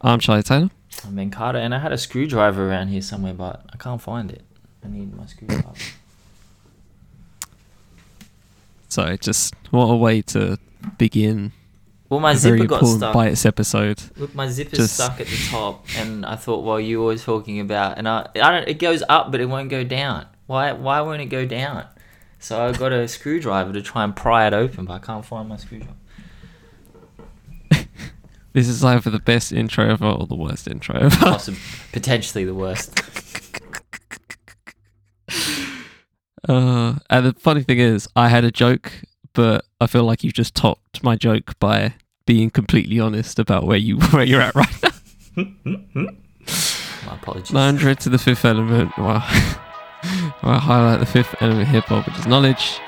I'm Charlie Taylor. I'm Carter, and I had a screwdriver around here somewhere, but I can't find it. I need my screwdriver. So, just what a way to begin Well, my zipper got stuck. bias episode. Look, my zipper's Just- stuck at the top, and I thought, well, you were talking about, and I, I don't. It goes up, but it won't go down. Why? Why won't it go down? So I got a screwdriver to try and pry it open, but I can't find my screwdriver. This is either the best intro ever or the worst intro ever. Possibly, potentially the worst. Uh, and the funny thing is, I had a joke, but I feel like you just topped my joke by being completely honest about where you where you're at right now. My apologies. 900 to the fifth element. Wow. I highlight the fifth element of hip hop, which is knowledge.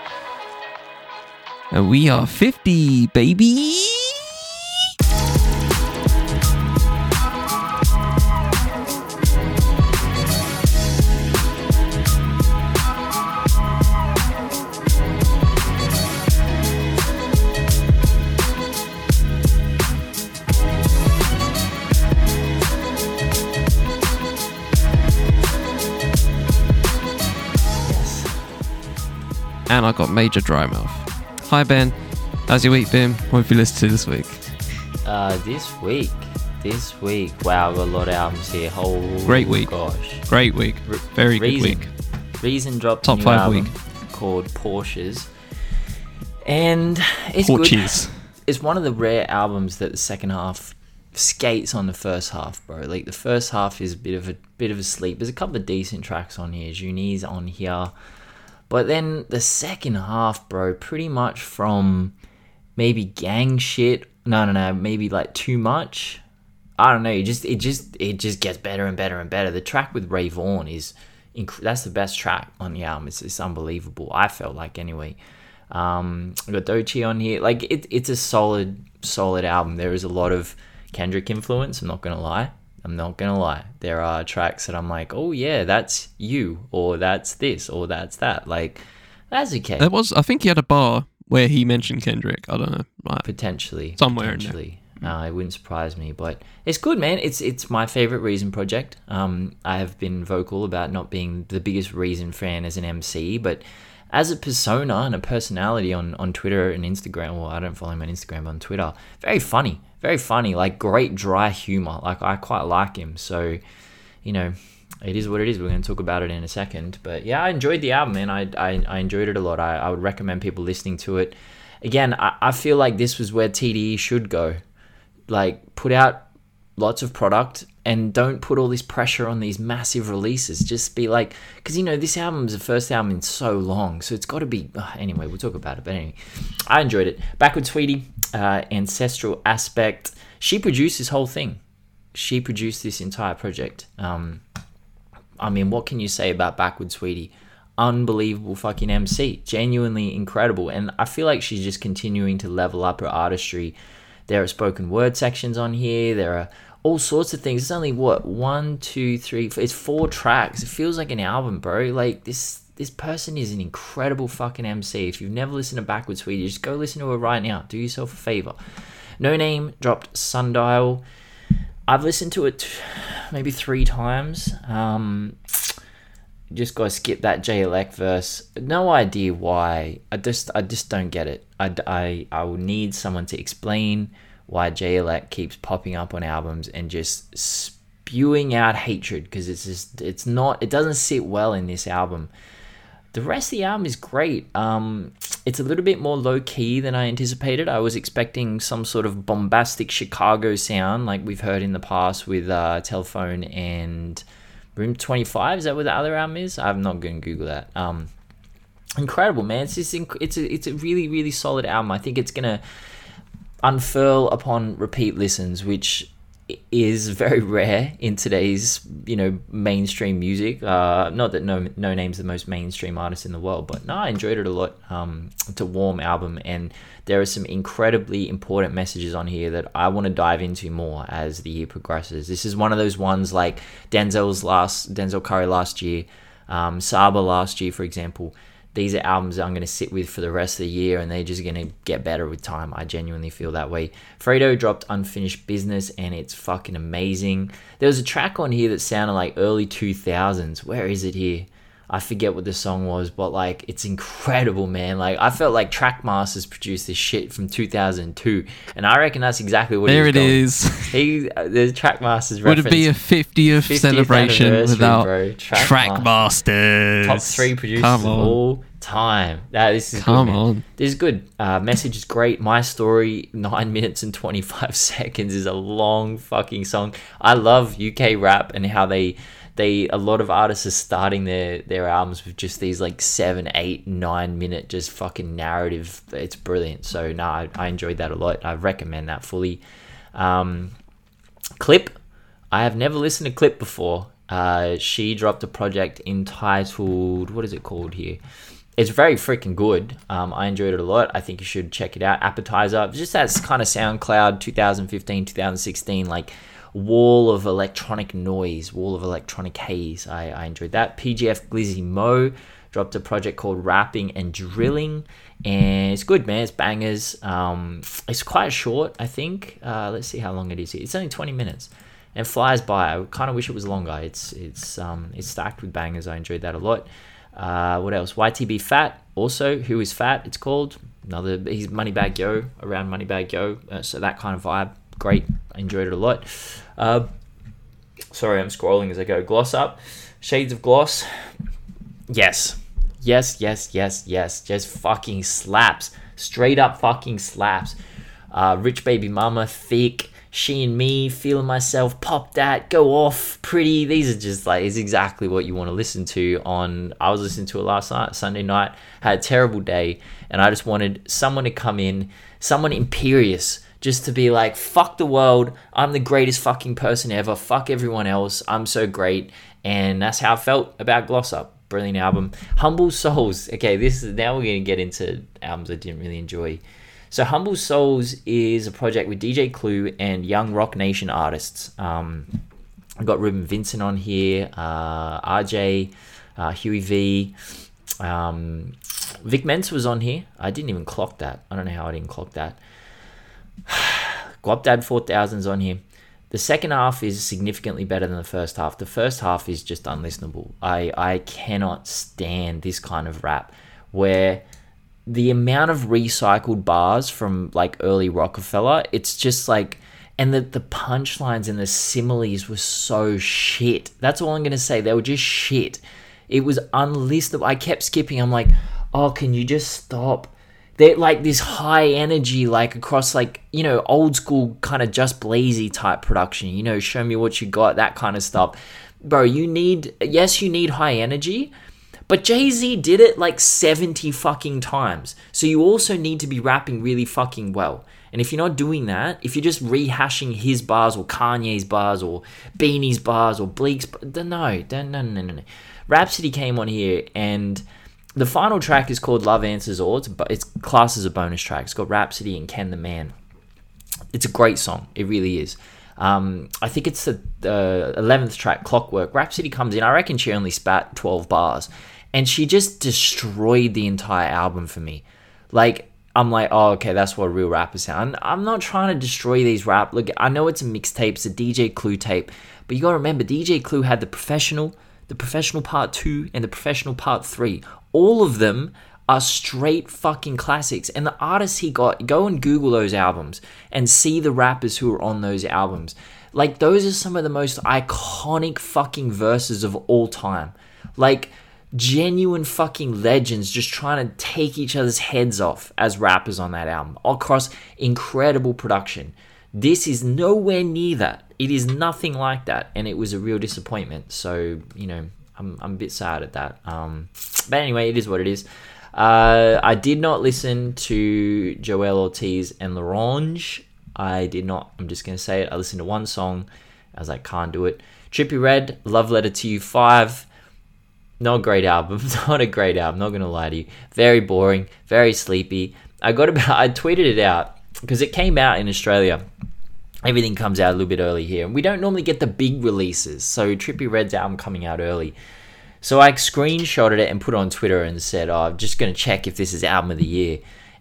And we are 50, baby! And I got major dry mouth. Hi, Ben. How's your week been? What have you listened to this week? Uh, this week, this week, wow, got a lot of albums here. Whole Great week. Gosh. Great week. Re- Very good week. Reason dropped Top a new five album week. called Porches, and it's good. Porches. It's one of the rare albums that the second half skates on the first half, bro. Like the first half is a bit of a bit of a sleep. There's a couple of decent tracks on here. Juni's on here, but then the second half, bro, pretty much from maybe gang shit. No, no, no. Maybe like too much. I don't know. It just, it just, it just gets better and better and better. The track with Ray Vaughn is, inc- that's the best track on the album. It's, it's unbelievable. I felt like anyway. Um, I got Doechii on here. Like it, it's a solid, solid album. There is a lot of Kendrick influence. I'm not gonna lie. I'm not gonna lie. There are tracks that I'm like, oh yeah, that's you, or that's this, or that's that. Like that's okay. There was, I think he had a bar where he mentioned Kendrick. I don't know. Like, potentially Somewhere in there. potentially uh, it wouldn't surprise me but it's good man it's it's my favorite reason project um i have been vocal about not being the biggest reason fan as an mc but as a persona and a personality on on twitter and instagram well i don't follow him on instagram but on twitter very funny very funny like great dry humor like i quite like him so you know it is what it is. We're going to talk about it in a second. But yeah, I enjoyed the album, man. I, I, I enjoyed it a lot. I, I would recommend people listening to it. Again, I, I feel like this was where TDE should go. Like, put out lots of product and don't put all this pressure on these massive releases. Just be like, because you know, this album is the first album in so long. So it's got to be. ugh, anyway, we'll talk about it. But anyway, I enjoyed it. Backwood Sweetie, uh, Ancestral Aspect. She produced this whole thing. She produced this entire project. Um, I mean, what can you say about Backwood Sweetie? Unbelievable fucking MC. Genuinely incredible. And I feel like she's just continuing to level up her artistry. There are spoken word sections on here. There are all sorts of things. It's only what one, two, three. Four, it's four tracks. It feels like an album, bro. Like this. This person is an incredible fucking MC. If you've never listened to Backwood Sweetie, just go listen to her right now. Do yourself a favor. Noname dropped Sundial. I've listened to it maybe three times. Um, just gotta skip that JLX verse. No idea why. I just I just don't get it. I, I, I will need someone to explain why JLX keeps popping up on albums and just spewing out hatred because it's just it's not it doesn't sit well in this album. The rest of the album is great. Um, it's a little bit more low key than I anticipated. I was expecting some sort of bombastic Chicago sound like we've heard in the past with uh, Telephone and Room 25. Is that what the other album is? I'm not going to Google that. Um, incredible, man. It's just inc- it's a it's a really really solid album. I think it's gonna unfurl upon repeat listens, which is very rare in today's you know mainstream music. Uh, not that no Noname's the most mainstream artist in the world, but no, I enjoyed it a lot. Um, it's a warm album, and there are some incredibly important messages on here that I want to dive into more as the year progresses. This is one of those ones like Denzel's last Denzel Curry last year, um, Saba last year, for example. These are albums I'm going to sit with for the rest of the year and they're just going to get better with time. I genuinely feel that way. Fredo dropped Unfinished Business and it's fucking amazing. There was a track on here that sounded like early 2000s. Where is it here? I forget what the song was, but like it's incredible, man. Like I felt like Trackmasters produced this shit from 2002, and I reckon that's exactly what. There he it going. is. He uh, the Trackmasters. Would it be a 50th, 50th celebration without bro. Trackmasters? top three producers of all time? Nah, this is Come good, on. This is good. Uh, message is great. My story, nine minutes and 25 seconds, is a long fucking song. I love UK rap and how they, they, a lot of artists are starting their, their albums with just these like seven, eight, nine minute just fucking narrative. It's brilliant. So, no, I, I enjoyed that a lot. I recommend that fully. Um, Clip, I have never listened to Clip before. Uh, she dropped a project entitled, what is it called here? It's very freaking good. Um, I enjoyed it a lot. I think you should check it out. Appetizer, just that kind of SoundCloud 2015, 2016, like wall of electronic noise, wall of electronic haze. I, I enjoyed that. PGF GlizzyMoe dropped a project called Rapping and Drilling, and it's good, man. It's bangers. Um, it's quite short, I think. Uh, let's see how long it is. It's only 20 minutes and flies by. I kind of wish it was longer. It's it's um it's stacked with bangers. I enjoyed that a lot. Uh, what else? YTB Fatt also. Who is Fatt? It's called another. He's Moneybagg Yo around Moneybagg Yo. Uh, so that kind of vibe. Great. I enjoyed it a lot. Uh, sorry, I'm scrolling as I go. Gloss up. Shades of Gloss. Yes. Yes, yes, yes, yes. Just fucking slaps. Straight up fucking slaps. Uh, Rich Baby Mama, Thick, She and Me, Feeling Myself, Pop That, Go Off, Pretty. These are just like, it's exactly what you want to listen to on. I was listening to it last night, Sunday night, had a terrible day, and I just wanted someone to come in, someone imperious, just to be like, fuck the world, I'm the greatest fucking person ever, fuck everyone else, I'm so great. And that's how I felt about Gloss Up. Brilliant album. Humble Soles. Okay, this is now we're gonna get into albums I didn't really enjoy. So Humble Soles is a project with DJ Clue and Young Roc Nation artists. Um, I've got Reuben Vincent on here, uh, RJ, uh, Huey V, um, Vic Mensa was on here. I didn't even clock that. I don't know how I didn't clock that. Guapdad 4000's on here. The second half is significantly better than the first half. The first half is just unlistenable. I, I cannot stand this kind of rap where the amount of recycled bars from like early Roc-A-Fella, it's just like and the, the punchlines and the similes were so shit. That's all I'm gonna say. They were just shit. It was unlistenable. I kept skipping. I'm like, oh, can you just stop? They're like this high energy, like across like, you know, old school kind of just blazy type production, you know, show me what you got, that kind of stuff. Bro, you need yes, you need high energy, but Jay Z did it like 70 fucking times. So you also need to be rapping really fucking well. And if you're not doing that, if you're just rehashing his bars or Kanye's bars or Beanie's bars or Bleek's, no, no, no, no, no, no. Rapsody came on here and the final track is called Love Answers All. It's, it's classed as a bonus track. It's got Rapsody and Ken the Man. It's a great song. It really is. Um, I think it's the uh, 11th track, Clockwork. Rapsody comes in. I reckon she only spat 12 bars. And she just destroyed the entire album for me. Like, I'm like, oh, okay, that's what real rappers sound. I'm not trying to destroy these rap. Look, I know it's a mixtape, it's a DJ Clue tape, but you gotta remember, DJ Clue had the professional, the professional part two, and the professional part three. All of them are straight fucking classics. And the artists he got, go and Google those albums and see the rappers who are on those albums. Like, those are some of the most iconic fucking verses of all time. Like, genuine fucking legends just trying to take each other's heads off as rappers on that album across incredible production. This is nowhere near that. It is nothing like that, and it was a real disappointment. So you know, I'm I'm a bit sad at that. Um, but anyway, it is what it is. Uh, I did not listen to Joell Ortiz and L'Orange. I did not. I'm just gonna say it. I listened to one song. I was like, can't do it. Trippie Redd, Love Letter to You Five not a great album. Not a great album. Not gonna lie to you. Very boring. Very sleepy. I got about. I tweeted it out because it came out in Australia. Everything comes out a little bit early here, and we don't normally get the big releases. So Trippie Redd's album coming out early. So I screenshotted it and put it on Twitter and said, "Oh, I'm just gonna check if this is album of the year."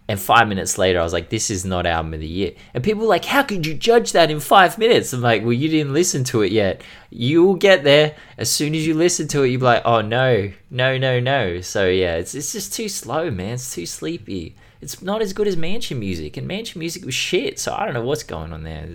And five minutes later, I was like, "This is not album of the year." And people were like, "How could you judge that in five minutes?" I'm like, "Well, you didn't listen to it yet. You'll get there as soon as you listen to it. You'll be like, oh no, no, no, no." So yeah, it's it's just too slow, man. It's too sleepy. It's not as good as Mansion Music, and Mansion Music was shit. So I don't know what's going on there.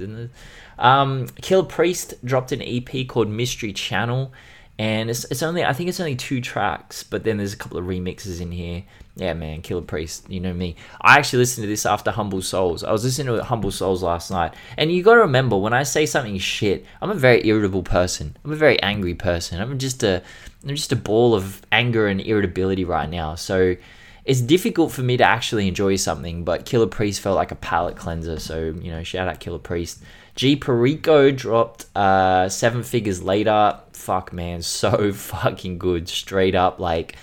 Um, Killah Priest dropped an EP called Mystery Channel, and it's, it's only I think it's only two tracks, but then there's a couple of remixes in here. Yeah, man, Killah Priest, you know me. I actually listened to this after Humble Soles. I was listening to Humble Soles last night, and you got to remember when I say something shit, I'm a very irritable person. I'm a very angry person. I'm just a I'm just a ball of anger and irritability right now. So it's difficult for me to actually enjoy something, but Killah Priest felt like a palate cleanser. So you know, shout out Killah Priest. G Perico dropped uh, seven figures later. Fuck man, so fucking good. Straight up like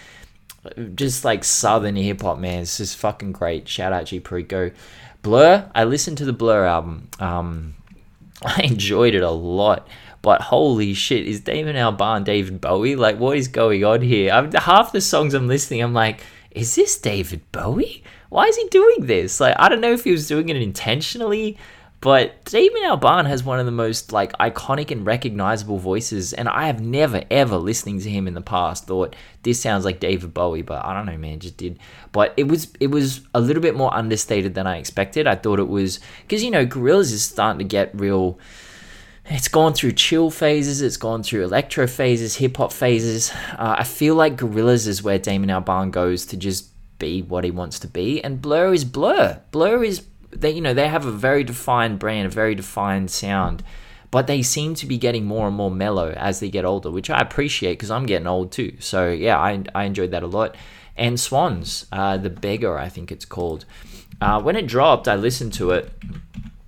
just like southern hip hop man. It's just fucking great. Shout out G Perico. Blur, I listened to the Blur album. Um I enjoyed it a lot. But holy shit, is Damon Albarn David Bowie? Like, what is going on here? I'm, half the songs I'm listening, I'm like, is this David Bowie? Why is he doing this? Like, I don't know if he was doing it intentionally but Damon Albarn has one of the most like iconic and recognizable voices, and I have never ever listening to him in the past thought this sounds like David Bowie, but I don't know, man, just did. But it was it was a little bit more understated than I expected. I thought it was because you know Gorillaz is starting to get real. It's gone through chill phases, it's gone through electro phases, hip hop phases. Uh, I feel like Gorillaz is where Damon Albarn goes to just be what he wants to be, and Blur is Blur. Blur is they you know they have a very defined brand, a very defined sound, but they seem to be getting more and more mellow as they get older, which I appreciate because I'm getting old too. So yeah, I I enjoyed that a lot. And Swans, uh, the beggar, I think it's called. Uh, when it dropped, I listened to it.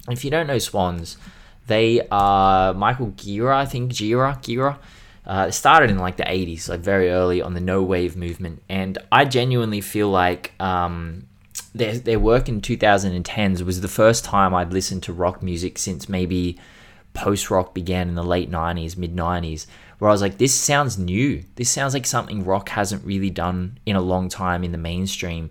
If you don't know Swans, they are Michael Gira, I think Gira, Gira. Uh, started in like the 80s, like very early on the no wave movement, and I genuinely feel like um, their their work in 2010s was the first time I'd listened to rock music since maybe post rock began in the late 90s, mid 90s, where I was like, this sounds new. This sounds like something rock hasn't really done in a long time in the mainstream.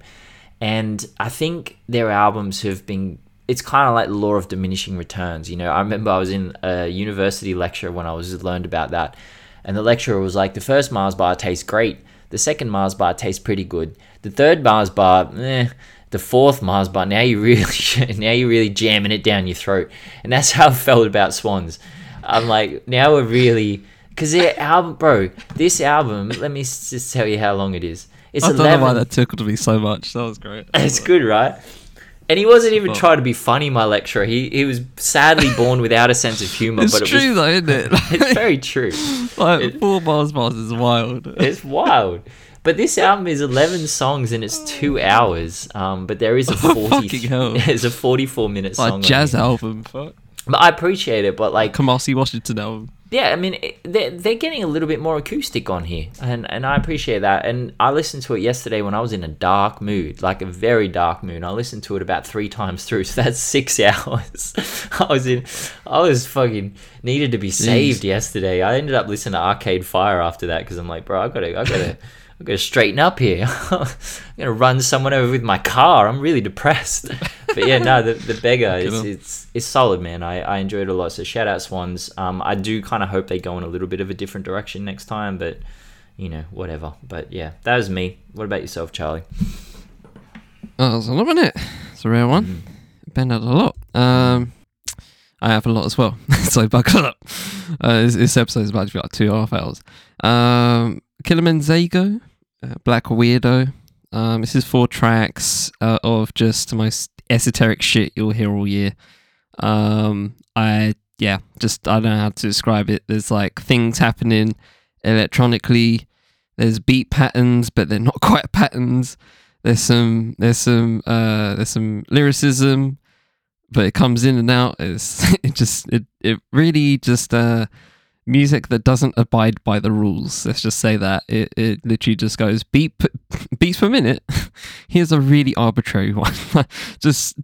And I think their albums have been. It's kind of like the law of diminishing returns. You know, I remember I was in a university lecture when I was learned about that, and the lecturer was like, the first Mars bar tastes great. The second Mars bar tastes pretty good. The third Mars bar, eh, the fourth Mars bar. Now you really, now you're really jamming it down your throat, and that's how I felt about Swans. I'm like, now we're really, because the album, bro. This album, let me just tell you how long it is. It's I don't 11, know why that tickled me so much. That was great. It's good, right? And he wasn't even Oh. trying to be funny, my lecturer. He he was sadly born without a sense of humor, It's but it true was though, isn't it? it's very true. like it- four bars bars is wild. It's wild. But this album is 11 songs and it's two hours. Um, but there is a 40, Fucking there's a 44 minute song. like jazz album, fuck. But I appreciate it. But like, Kamasi Washington album. Yeah, I mean, they're, they're getting a little bit more acoustic on here, and and I appreciate that. And I listened to it yesterday when I was in a dark mood, like a very dark mood. I listened to it about three times through, so that's six hours. I was in, I was fucking needed to be saved yesterday. I ended up listening to Arcade Fire after that because I'm like, bro, I gotta, I gotta. I gotta straighten up here. I'm gonna run someone over with my car. I'm really depressed. But yeah, no, the, the beggar is it's it's solid, man. I, I enjoyed it a lot. So shout out Swans. Um, I do kind of hope they go in a little bit of a different direction next time, but you know, whatever. But yeah, that was me. What about yourself, Charlie? Oh, it's a lot, it? It's a rare one. Mm. Ben had a lot. Um, I have a lot as well. so buckle up. Uh, this, this episode is about to be like two and a half hours. Um, Kilamanzego, uh, Black Weirdo. Um, this is four tracks uh, of just the most esoteric shit you'll hear all year. Um, I yeah, just I don't know how to describe it. There's like things happening electronically. There's beat patterns, but they're not quite patterns. There's some there's some uh there's some lyricism, but it comes in and out. It's it just it it really just uh music that doesn't abide by the rules. Let's just say that it it literally just goes beat p- beats per minute. Here's a really arbitrary one, just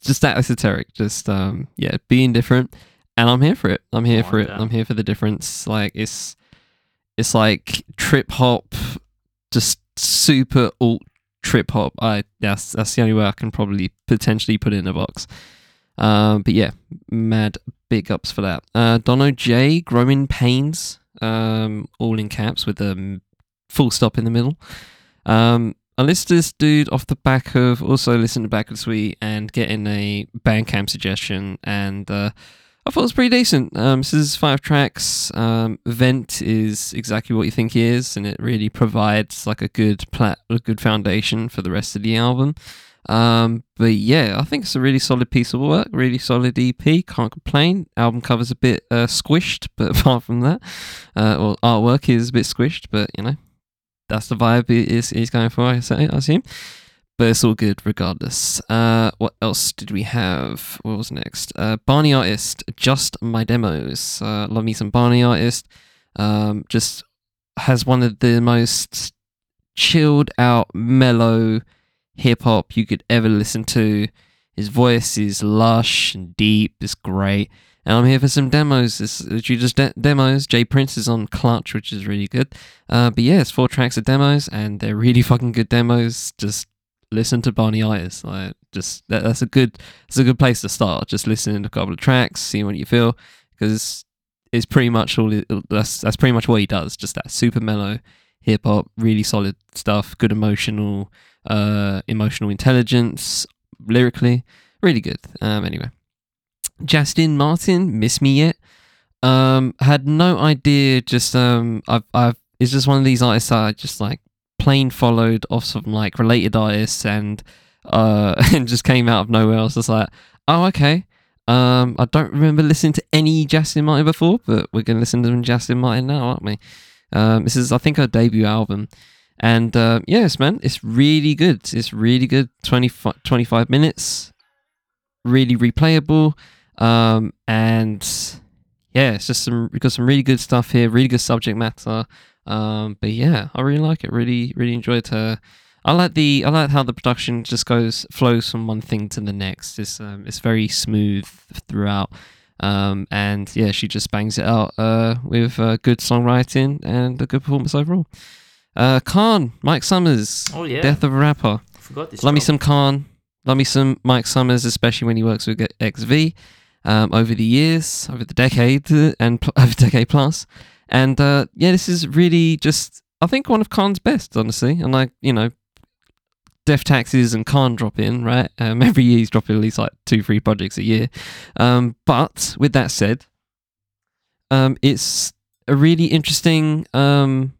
just that esoteric. Just um yeah, being different, and I'm here for it. I'm here for it. I'm here for the difference. Like it's it's like trip hop, just super alt trip hop. I yes, that's the only way I can probably potentially put it in a box. Um, but yeah, mad big ups for that. Uh, Donno Jay, Growing Pains, um, all in caps with a full stop in the middle. Um, I listened to this dude off the back of also listening to Backwood Sweetie and getting a Bandcamp suggestion, and uh, I thought it was pretty decent. Um, this is five tracks. Um, Vent is exactly what you think he is, and it really provides like a good plat, a good foundation for the rest of the album. Um, but yeah, I think it's a really solid piece of work, really solid EP. Can't complain. Album cover's a bit uh, squished, but apart from that, uh, well, artwork is a bit squished, but you know, that's the vibe he's, he's going for, I, say, I assume. But it's all good regardless. Uh, what else did we have? What was next? Uh, Barney Artist, Just My Demos. Uh, love me some Barney Artist. Um, just has one of the most chilled out, mellow hip hop you could ever listen to. His voice is lush and deep. It's great. And I'm here for some demos. It's literally just de- demos. Jay Prince is on Clutch, which is really good. Uh, but yeah, it's four tracks of demos, and they're really fucking good demos. Just listen to Barney Artist. Like, just that, that's a good, that's a good place to start. Just listening to a couple of tracks, see what you feel, because it's pretty much all. That's that's pretty much what he does. Just that super mellow hip hop, really solid stuff. Good emotional, uh, emotional intelligence, lyrically, really good. Um, anyway. Jastin Martin, Miss Me Yet? Um, had no idea. Just um, I've I've it's just one of these artists that I just like plain followed off some like related artists and uh and just came out of nowhere. I was just like, oh okay. Um, I don't remember listening to any Jastin Martin before, but we're gonna listen to Jastin Martin now, aren't we? Um, this is I think her debut album. And uh, yes, man, it's really good. It's really good. 20, 25 minutes, really replayable. Um, and yeah, it's just some we've got some really good stuff here, really good subject matter. Um, but yeah, I really like it. Really, really enjoyed her. I like the I like how the production just goes flows from one thing to the next. It's um, it's very smooth throughout. Um, and yeah, she just bangs it out uh, with uh, good songwriting and a good performance overall. Uh, K.A.A.N, Mike Summers, Oh yeah, Death of a Rapper. I forgot this. Love me some K.A.A.N. Love me some Mike Summers, especially when he works with XV um, over the years, over the decade, and pl- over decade plus. And uh, yeah, this is really just, I think, one of K.A.A.N's best, honestly. And like, you know, Death Taxes and K.A.A.N drop in, right? Um, every year he's dropping at least like two, three projects a year. Um, but with that said, um, it's a really interesting um,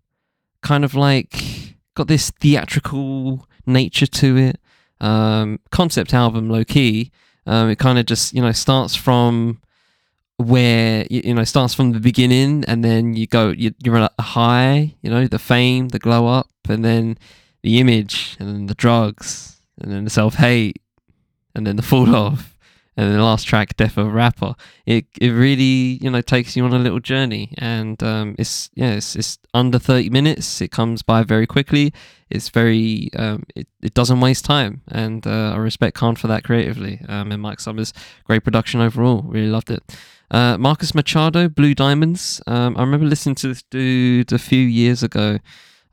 kind of like got this theatrical nature to it. Um, concept album, low key. Um, it kind of just you know starts from where you, know starts from the beginning, and then you go you, you're at a high. You know the fame, the glow up, and then the image, and then the drugs, and then the self hate, and then the fall off, the last track, Death of a Rapper. It it really you know takes you on a little journey, and um, it's yeah it's, it's under thirty minutes. It comes by very quickly. It's very um, it, it doesn't waste time, and uh, I respect K.A.A.N for that creatively. Um, and Mike Summers, great production overall. Really loved it. Uh, Marcus Machado, Blue Diamonds. Um, I remember listening to this dude a few years ago.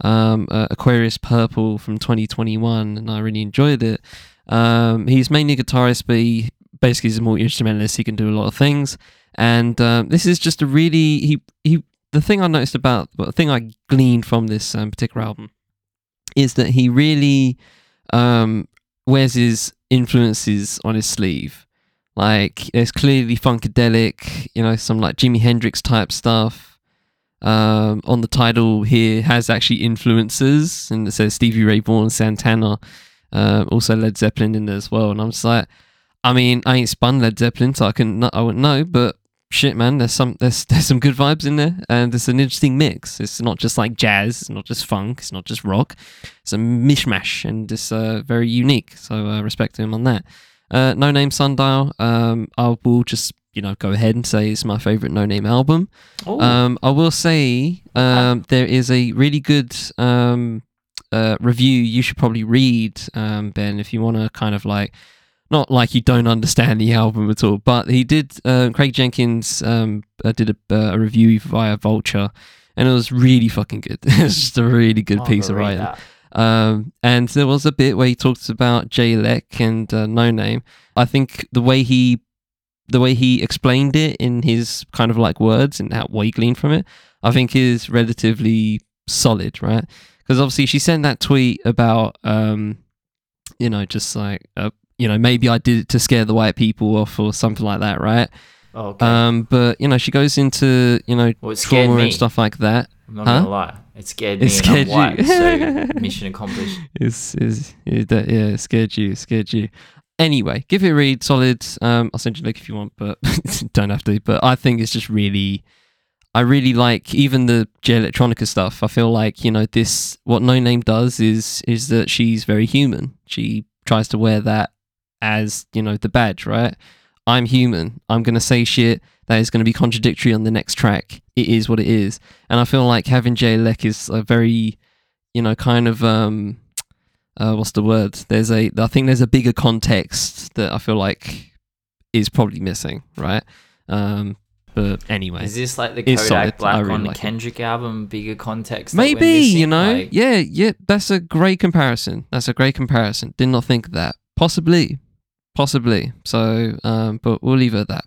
Um, uh, Aquarius Purple from 2021, and I really enjoyed it. Um, he's mainly a guitarist, but he basically he's a instrumentalist. He can do a lot of things, and um, this is just a really he he. The thing I noticed about the thing I gleaned from this um, particular album is that he really um, wears his influences on his sleeve. Like there's clearly funkadelic, you know, some like Jimi Hendrix type stuff. Um, on the title here has actually influences, and it says Stevie Ray Vaughan, Santana, uh, also Led Zeppelin in there as well. And I'm just like, I mean, I ain't spun Led Zeppelin, so I can I wouldn't know, but shit, man, there's some there's there's some good vibes in there, and it's an interesting mix. It's not just like jazz, it's not just funk, it's not just rock. It's a mishmash, and it's uh, very unique. So uh, respect to him on that. Uh, Noname Sundial. Um, I will just you know go ahead and say it's my favorite Noname album. Um, I will say um, there is a really good um, uh, review you should probably read, um, Ben, if you want to kind of like, not like you don't understand the album at all, but he did, uh, Craig Jenkins um, uh, did a, uh, a review via Vulture. and it was really fucking good. it was just a really good piece of writing. Um, and there was a bit where he talks about Jay Leck and uh, Noname. I think the way he, the way he explained it in his kind of like words and how what he gleaned from it, I think is relatively solid, right? Because obviously she sent that tweet about, um, you know, just like, uh, you know, maybe I did it to scare the white people off or something like that, right? Oh, okay. Um, but you know, she goes into you know well, trauma me. and stuff like that. I'm not Huh? gonna lie. It scared me. It scared and I'm white, you. so mission accomplished. is is is that yeah it scared you scared you anyway give it a read solid um i'll send you a link if you want but don't have to but i think it's just really i really like even the j electronica stuff i feel like you know this what Noname does is is that she's very human she tries to wear that as you know the badge right i'm human i'm gonna say shit that is going to be contradictory on the next track it is what it is and i feel like having jay leck is a very you know, kind of um uh what's the word? There's a I think there's a bigger context that I feel like is probably missing, right? Um but anyway. Is this like the It's solid. Kodak Black really on like it. Kendrick album? Bigger context. Maybe, you know. Like, yeah, yeah, that's a great comparison. That's a great comparison. Did not think of that. Possibly. Possibly. So um but we'll leave it at that.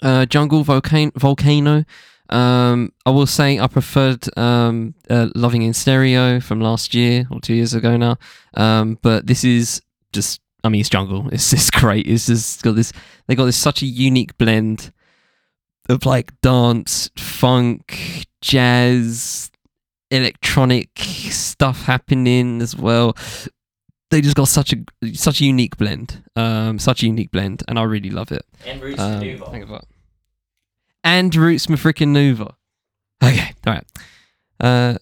Uh Jungle Volcano Volcano. Um, I will say I preferred um, uh, Loving in Stereo from last year or two years ago now. Um, but this is just, I mean, it's jungle. It's just great. It's just got this. They got this such a unique blend of like dance, funk, jazz, electronic stuff happening as well. They just got such a such a unique blend, um, such a unique blend, and I really love it. And Roots Um, about and Roots freaking Nova. Okay, all right. Uh,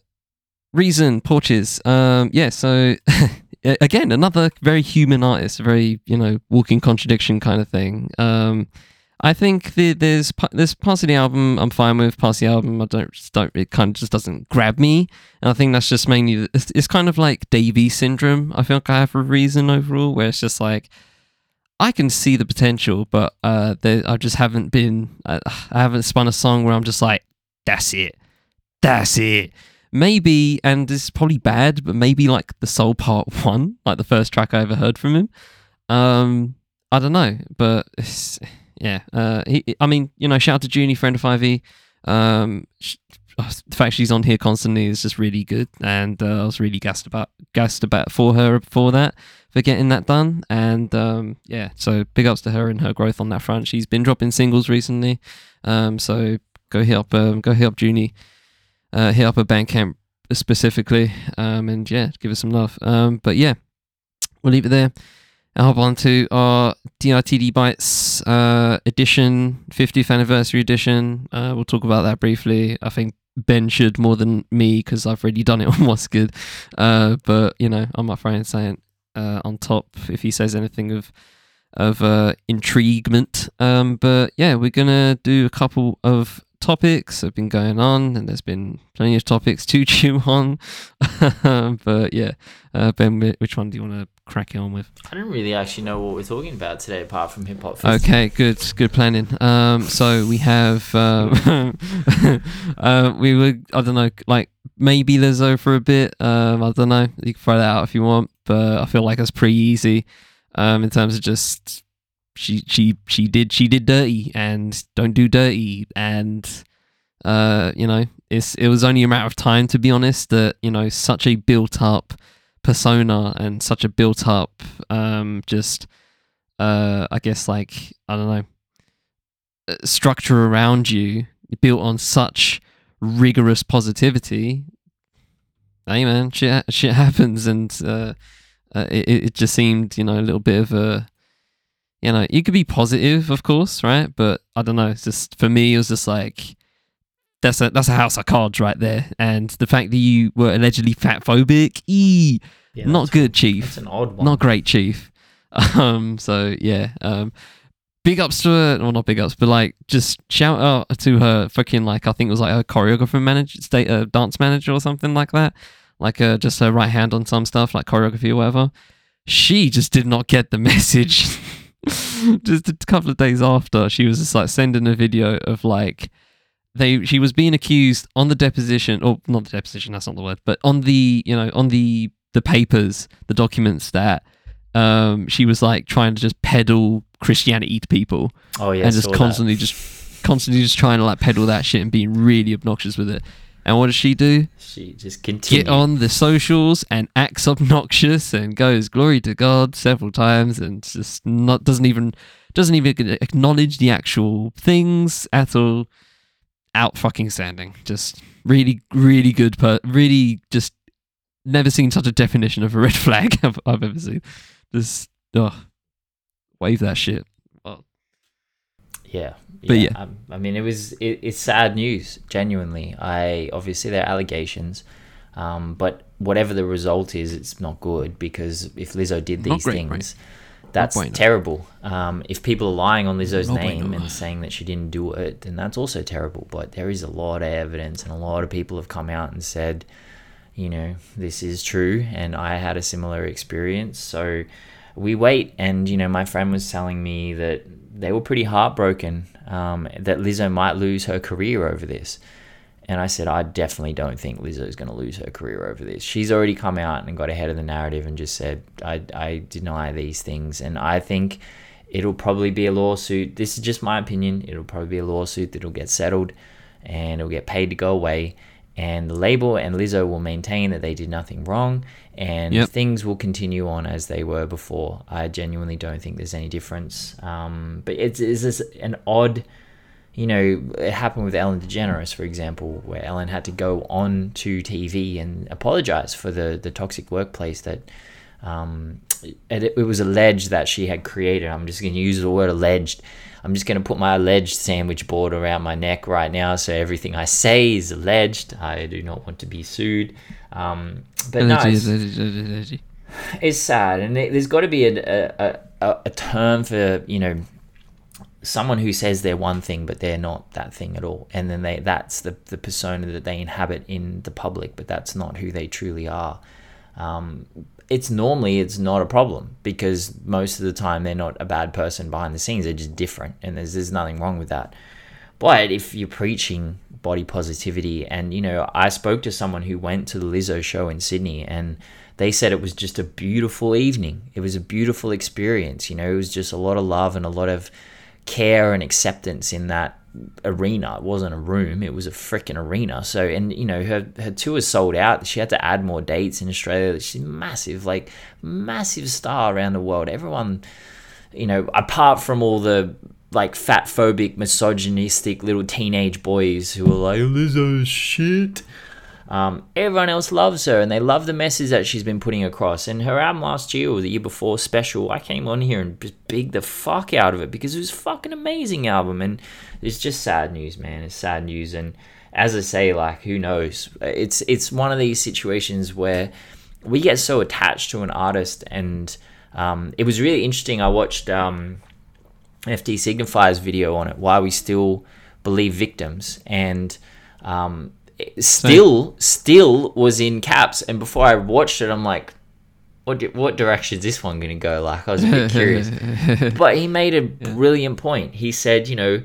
reason porches. Um, yeah. So again, another very human artist, a very you know walking contradiction kind of thing. Um, I think the, there's there's parts of the album I'm fine with. Parts of the album I don't don't. It kind of just doesn't grab me, and I think that's just mainly it's, it's kind of like Davy syndrome. I feel like I have a reason overall where it's just like. I can see the potential, but uh, there, I just haven't been. Uh, I haven't spun a song where I'm just like, "That's it, that's it." Maybe, and this is probably bad, but maybe like the Soul Part One, like the first track I ever heard from him. Um, I don't know, but it's, yeah. Uh, he, I mean, you know, shout out to Junie, friend of Five E. Um, sh- the fact she's on here constantly is just really good, and uh, I was really gassed about gassed about for her for that for getting that done. And um, yeah, so big ups to her and her growth on that front. She's been dropping singles recently, um, so go hit up um, go hit up Junie, uh, hit up her Bandcamp specifically, um, and yeah, give her some love. Um, but yeah, we'll leave it there. Hop on to our DITD Bites uh, edition, 50th anniversary edition. Uh, we'll talk about that briefly. I think Ben should more than me because I've already done it on What's Good. Uh, but, you know, I'm up for and saying uh, on top if he says anything of of uh, intriguement. Um, but yeah, we're going to do a couple of topics have been going on, and there's been plenty of topics to chew on. but yeah, uh, Ben, which one do you want to crack on with? I don't really actually know what we're talking about today, apart from hip hop. Okay, good, good planning. Um, so we have, um, uh, we were, I don't know, like maybe Lizzo for a bit. Um, I don't know. You can throw that out if you want, but I feel like that's pretty easy. Um, in terms of just she, she, she did, she did dirty and don't do dirty, and uh, you know, it's it was only a matter of time to be honest that you know such a built up persona and such a built up um just uh i guess like i don't know uh, structure around you built on such rigorous positivity. Hey man shit, shit happens and uh, uh it, it it just seemed you know a little bit of a you know you could be positive of course right but i don't know it's just for me it was just like that's a that's a house of cards right there and the fact that you were allegedly fat phobic ee, Yeah, not good chief That's an odd one. not great, Chief. Um, so yeah, um, big ups to her. Well, not big ups, but like just shout out to her fucking like I think it was like her choreographer manager, state uh, dance manager or something like that. Like uh, just her right hand on some stuff like choreography or whatever. She just did not get the message. just a couple of days after, she was just like sending a video of like they she was being accused on the deposition or not the deposition that's not the word but on the you know on the the papers the documents that um she was like trying to just peddle christianity to people Oh yeah, and just that. constantly just constantly just trying to like peddle that shit and being really obnoxious with it and what does she do? She just continued. get on the socials and acts obnoxious and goes glory to god several times and just not doesn't even doesn't even acknowledge the actual things at all. Out fucking standing. Just really really good per really just never seen such a definition of a red flag I've, I've ever seen. Just oh, wave that shit. Yeah, But yeah. Um, I mean, it was it, it's sad news. Genuinely, I obviously there are allegations, um, but whatever the result is, it's not good because if Lizzo did these great, things, right? that's bueno. terrible. Um, if people are lying on Lizzo's No name and saying that she didn't do it, then that's also terrible. But there is a lot of evidence, and a lot of people have come out and said, you know, this is true, and I had a similar experience. So we wait, and you know, my friend was telling me that they were pretty heartbroken um, that Lizzo might lose her career over this. And I said, I definitely don't think Lizzo's going to lose her career over this. She's already come out and got ahead of the narrative and just said, I, I deny these things. And I think it'll probably be a lawsuit. This is just my opinion. It'll probably be a lawsuit that'll get settled and it'll get paid to go away. And the label and Lizzo will maintain that they did nothing wrong and Yep. things will continue on as they were before. I genuinely don't think there's any difference. Um, but it's, it's just an odd you know, it happened with Ellen DeGeneres, for example, where Ellen had to go on to TV and apologize for the, the toxic workplace that um, it, it was alleged that she had created. I'm just going to use the word alleged. I'm just going to put my alleged sandwich board around my neck right now, so everything I say is alleged. I do not want to be sued. Um, but no, it's- it's sad, and there- there's got to be a, a, a, a term for you know someone who says they're one thing but they're not that thing at all, and then they that's the the persona that they inhabit in the public, but that's not who they truly are. Um, it's normally it's not a problem because most of the time they're not a bad person behind the scenes; they're just different, and there's there's nothing wrong with that. But if you're preaching body positivity, and you know, I spoke to someone who went to the Lizzo show in Sydney, and they said it was just a beautiful evening. It was a beautiful experience. You know, it was just a lot of love and a lot of care and acceptance in that arena. It wasn't a room; it was a freaking arena. So, and you know, her her tour is sold out. She had to add more dates in Australia. She's massive, like massive star around the world. Everyone you know, apart from all the like fat phobic, misogynistic little teenage boys who are like, oh, "This Lizzo's shit. Um, everyone else loves her and they love the message that she's been putting across. And her album last year or the year before, Special, I came on here and just big the fuck out of it because it was a fucking amazing album. And it's just sad news, man. It's sad news. And as I say, like, who knows? It's it's one of these situations where we get so attached to an artist and um, it was really interesting. I watched um, FD Signifier's video on it. Why we still believe victims, and um, still still was in caps. And before I watched it, I'm like, what di- what direction is this one going to go? Like I was a bit curious. But he made a brilliant point. He said, you know.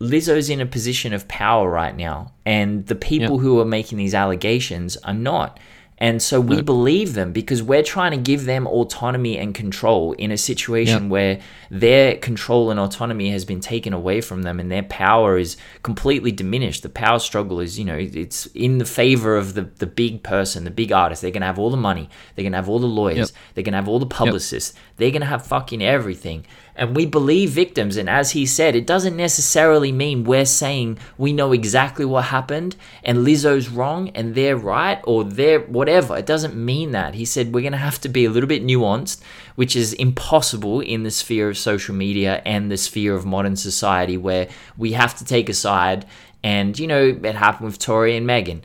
Lizzo's in a position of power right now, and the people Yep. who are making these allegations are not. And so we believe them because we're trying to give them autonomy and control in a situation Yep. where their control and autonomy has been taken away from them and their power is completely diminished. The power struggle is, you know, it's in the favor of the, the big person, the big artist. They're going to have all the money, they're going to have all the lawyers, Yep. they're going to have all the publicists, they're going to have fucking everything. And we believe victims. And as he said, it doesn't necessarily mean we're saying we know exactly what happened and Lizzo's wrong and they're right or they're whatever. It doesn't mean that. He said we're going to have to be a little bit nuanced, which is impossible in the sphere of social media and the sphere of modern society where we have to take a side. And, you know, it happened with Tory and Megan.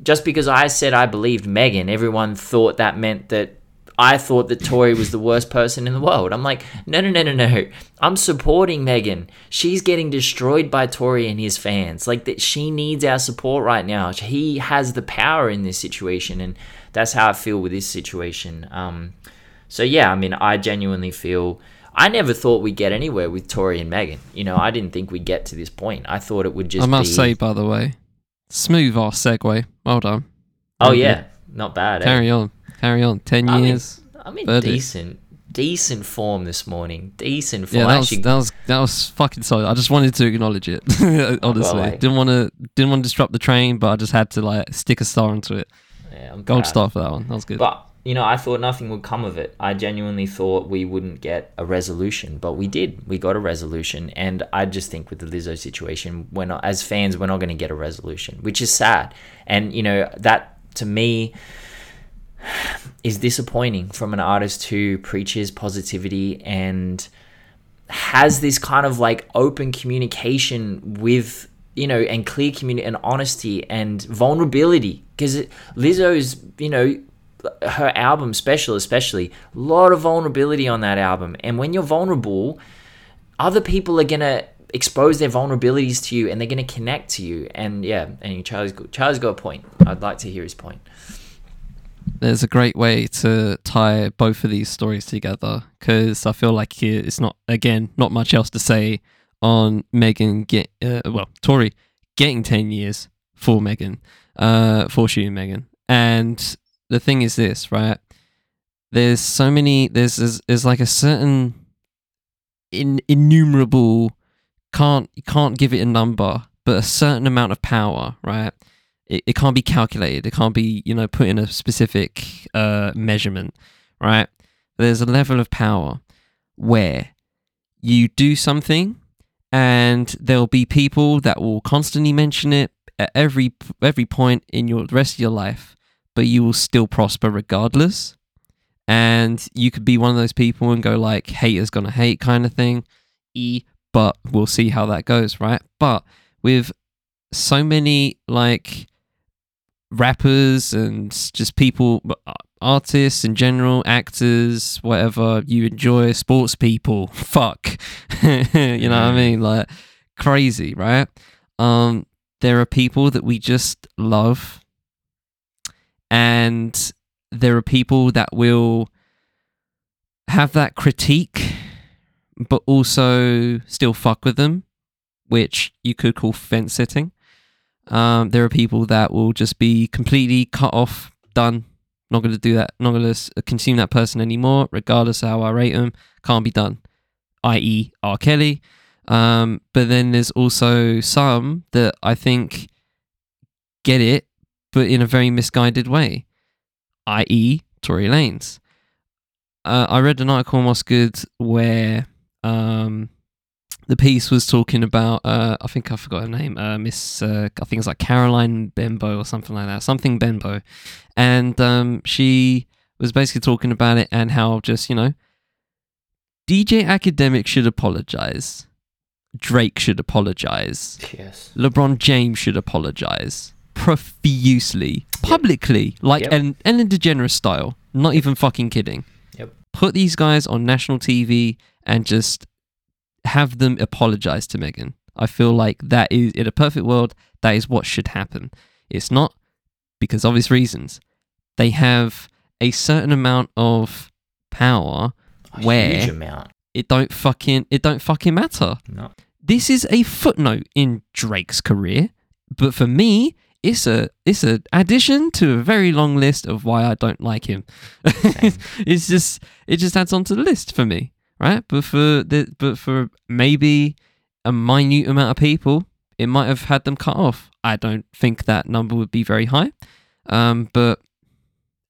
Just because I said I believed Megan, everyone thought that meant that I thought that Tory was the worst person in the world. I'm like, no, no, no, no, no. I'm supporting Megan. She's getting destroyed by Tory and his fans. Like that, she needs our support right now. He has the power in this situation, and that's how I feel with this situation. Um, so yeah, I mean, I genuinely feel I never thought we'd get anywhere with Tory and Megan. You know, I didn't think we'd get to this point. I thought it would just. I must be, say, by the way, smooth our segue. Well done. Oh yeah, not bad. eh? Carry on. Carry on. Ten I mean, years. I'm in Verdict. decent, decent form this morning. Decent form. yeah, that was, Actually, that was that was fucking solid. I just wanted to acknowledge it. Oh, honestly, like- didn't want to didn't want to disrupt the train, but I just had to like stick a star into it. yeah, I'm Gold proud. star for that one. That was good. But you know, I thought nothing would come of it. I genuinely thought we wouldn't get a resolution, but we did. We got a resolution, and I just think with the Lizzo situation, we're not as fans, we're not going to get a resolution, which is sad. And you know, that to me is disappointing from an artist who preaches positivity and has this kind of like open communication with you know and clear community and honesty and vulnerability. Because lizzo's you know her album special especially a lot of vulnerability on that album. And when you're vulnerable other people are gonna expose their vulnerabilities to you and they're gonna connect to you. And yeah and charlie's got, charlie's got a point. I'd like to hear his point There's a great way to tie both of these stories together because I feel like it's not again not much else to say on Megan get uh, well Tory getting ten years for Megan uh for shooting Megan and the thing is this right? There's so many there's there's, there's like a certain in, innumerable can't you can't give it a number but a certain amount of power right it, it can't be calculated. It can't be you know put in a specific uh measurement right? There's a level of power where you do something and there'll be people that will constantly mention it at every every point in your rest of your life but you will still prosper regardless. And you could be one of those people and go like haters gonna hate kind of thing. E but we'll see how that goes right? But with so many like rappers and just people artists in general actors whatever you enjoy sports people. Fuck. You know what i mean? Like crazy right? Um there are people that we just love and there are people that will have that critique but also still fuck with them which you could call fence sitting um, there are people that will just be completely cut off done. Not going to do that not going to consume that person anymore regardless of how i rate them can't be done i.e r. Kelly. Um, but then there's also some that i think get it but in a very misguided way i.e Tory Lanez uh, i read an article on what's good where um, the piece was talking about uh, I think I forgot her name, uh, Miss uh, I think it's like Caroline Benbow or something like that, something Benbow, and um, she was basically talking about it and how just you know, DJ Akademiks should apologize, Drake should apologize, yes LeBron James should apologize profusely, publicly, like Yep. an Ellen DeGeneres style. Not even fucking kidding. Yep. Put these guys on national TV and just have them apologize to Megan. I feel like that is in a perfect world. That is what should happen. It's not because obvious reasons. They have a certain amount of power. a Where? amount It don't fucking it don't fucking matter no this is a footnote in Drake's career, but for me, it's a it's a addition to a very long list of why I don't like him. it's just it just adds onto the list for me, right? But for the but for maybe a minute amount of people, it might have had them cut off. I don't think that number would be very high, um, but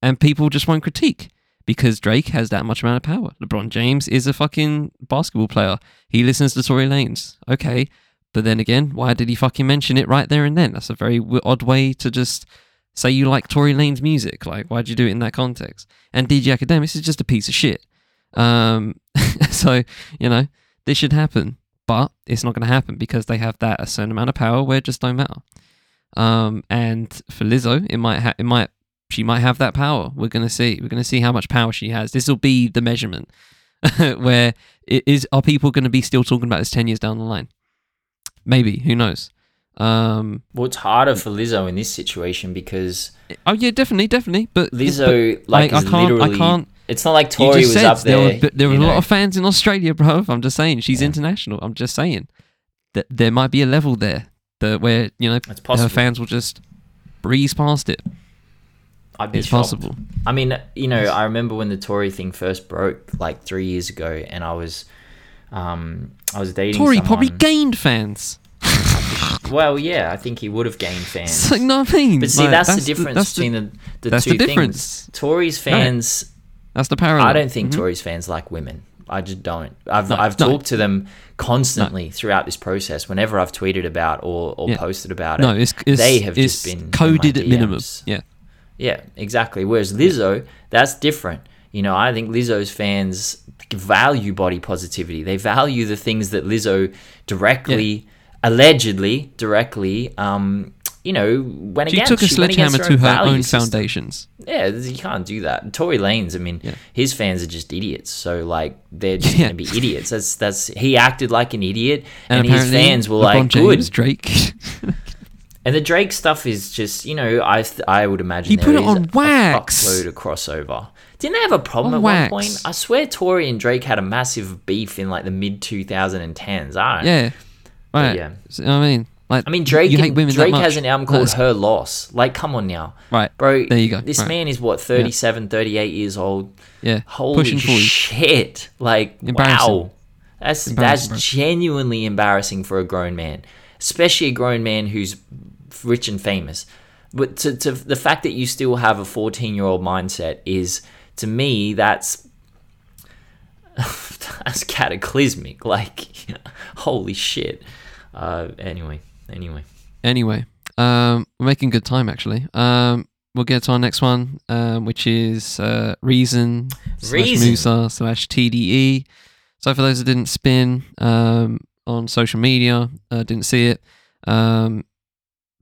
and people just won't critique because Drake has that much amount of power. LeBron James is a fucking basketball player. He listens to Tory Lanez. Okay. But then again, why did he fucking mention it right there and then? That's a very odd way to just say you like Tory Lanez's music. Like, why'd you do it in that context? And DJ Akademiks is just a piece of shit. Um, so, you know, this should happen. But it's not going to happen because they have that a certain amount of power where it just don't matter. Um, and for Lizzo, it might ha- it might she might have that power. We're gonna see. We're gonna see how much power she has. This will be the measurement. where it is are people going to be still talking about this 10 years down the line maybe who knows um well it's harder for lizzo in this situation because oh yeah definitely definitely but lizzo like, I is can't literally i can't It's not like Tori was up there. there were, there were you a lot of fans in Australia, bro. I'm just saying she's Yeah. international. I'm just saying that there might be a level there that where you know It's her fans will just breeze past it. I'd be It's shocked. possible. I mean, you know, I remember when the Tory thing first broke, like three years ago, and I was, um, I was dating. Tory probably gained fans. Well, yeah, I think he would have gained fans. You know what I mean? But see, Like, that's, the difference that's between the, the that's two the difference. things. Tory's fans, That's the parallel. I don't think Mhm. Tory's fans like women. I just don't. I've No, I've no. talked to them constantly throughout this process. Whenever I've tweeted about or, or Yeah. posted about it, No, it's, it's they have it's just been coded at minimum. Yeah, Yeah, exactly. Whereas Lizzo, that's different. You know, I think Lizzo's fans value body positivity. They value the things that Lizzo directly, allegedly, directly, um, you know, went she against. took a She went against sledgehammer to her own foundations. Yeah, you can't do that. Tory Lanez, I mean, Yeah. his fans are just idiots. So like, they're just Yeah. gonna be idiots. That's that's he acted like an idiot, And, and, his fans were LeBron like, good. Drake. And the Drake stuff is just, you know, I th- I would imagine He put it on a wax. fuckload of crossover. Didn't they have a problem On at wax. one point? I swear Tory and Drake had a massive beef in like the mid 2010s. I don't yeah, right. yeah. I mean, like, I mean, Drake, you hate women Drake has an album called That's- Her Loss. Like, come on now. Right, Bro, There you go. This Right. man is what, 37, 38 years old? yeah, Holy pushing shit. Like, wow. That's, that's genuinely embarrassing for a grown man, especially a grown man who's rich and famous. But to, to the fact that you still have a 14 year old mindset is, to me, that's. that's cataclysmic. Like, holy shit. Uh, anyway, anyway. Anyway, um, we're making good time actually. Um, we'll get to our next one, um, which is uh, Reason slash Moosa slash TDE. So for those that didn't spin um, on social media, uh, didn't see it, um,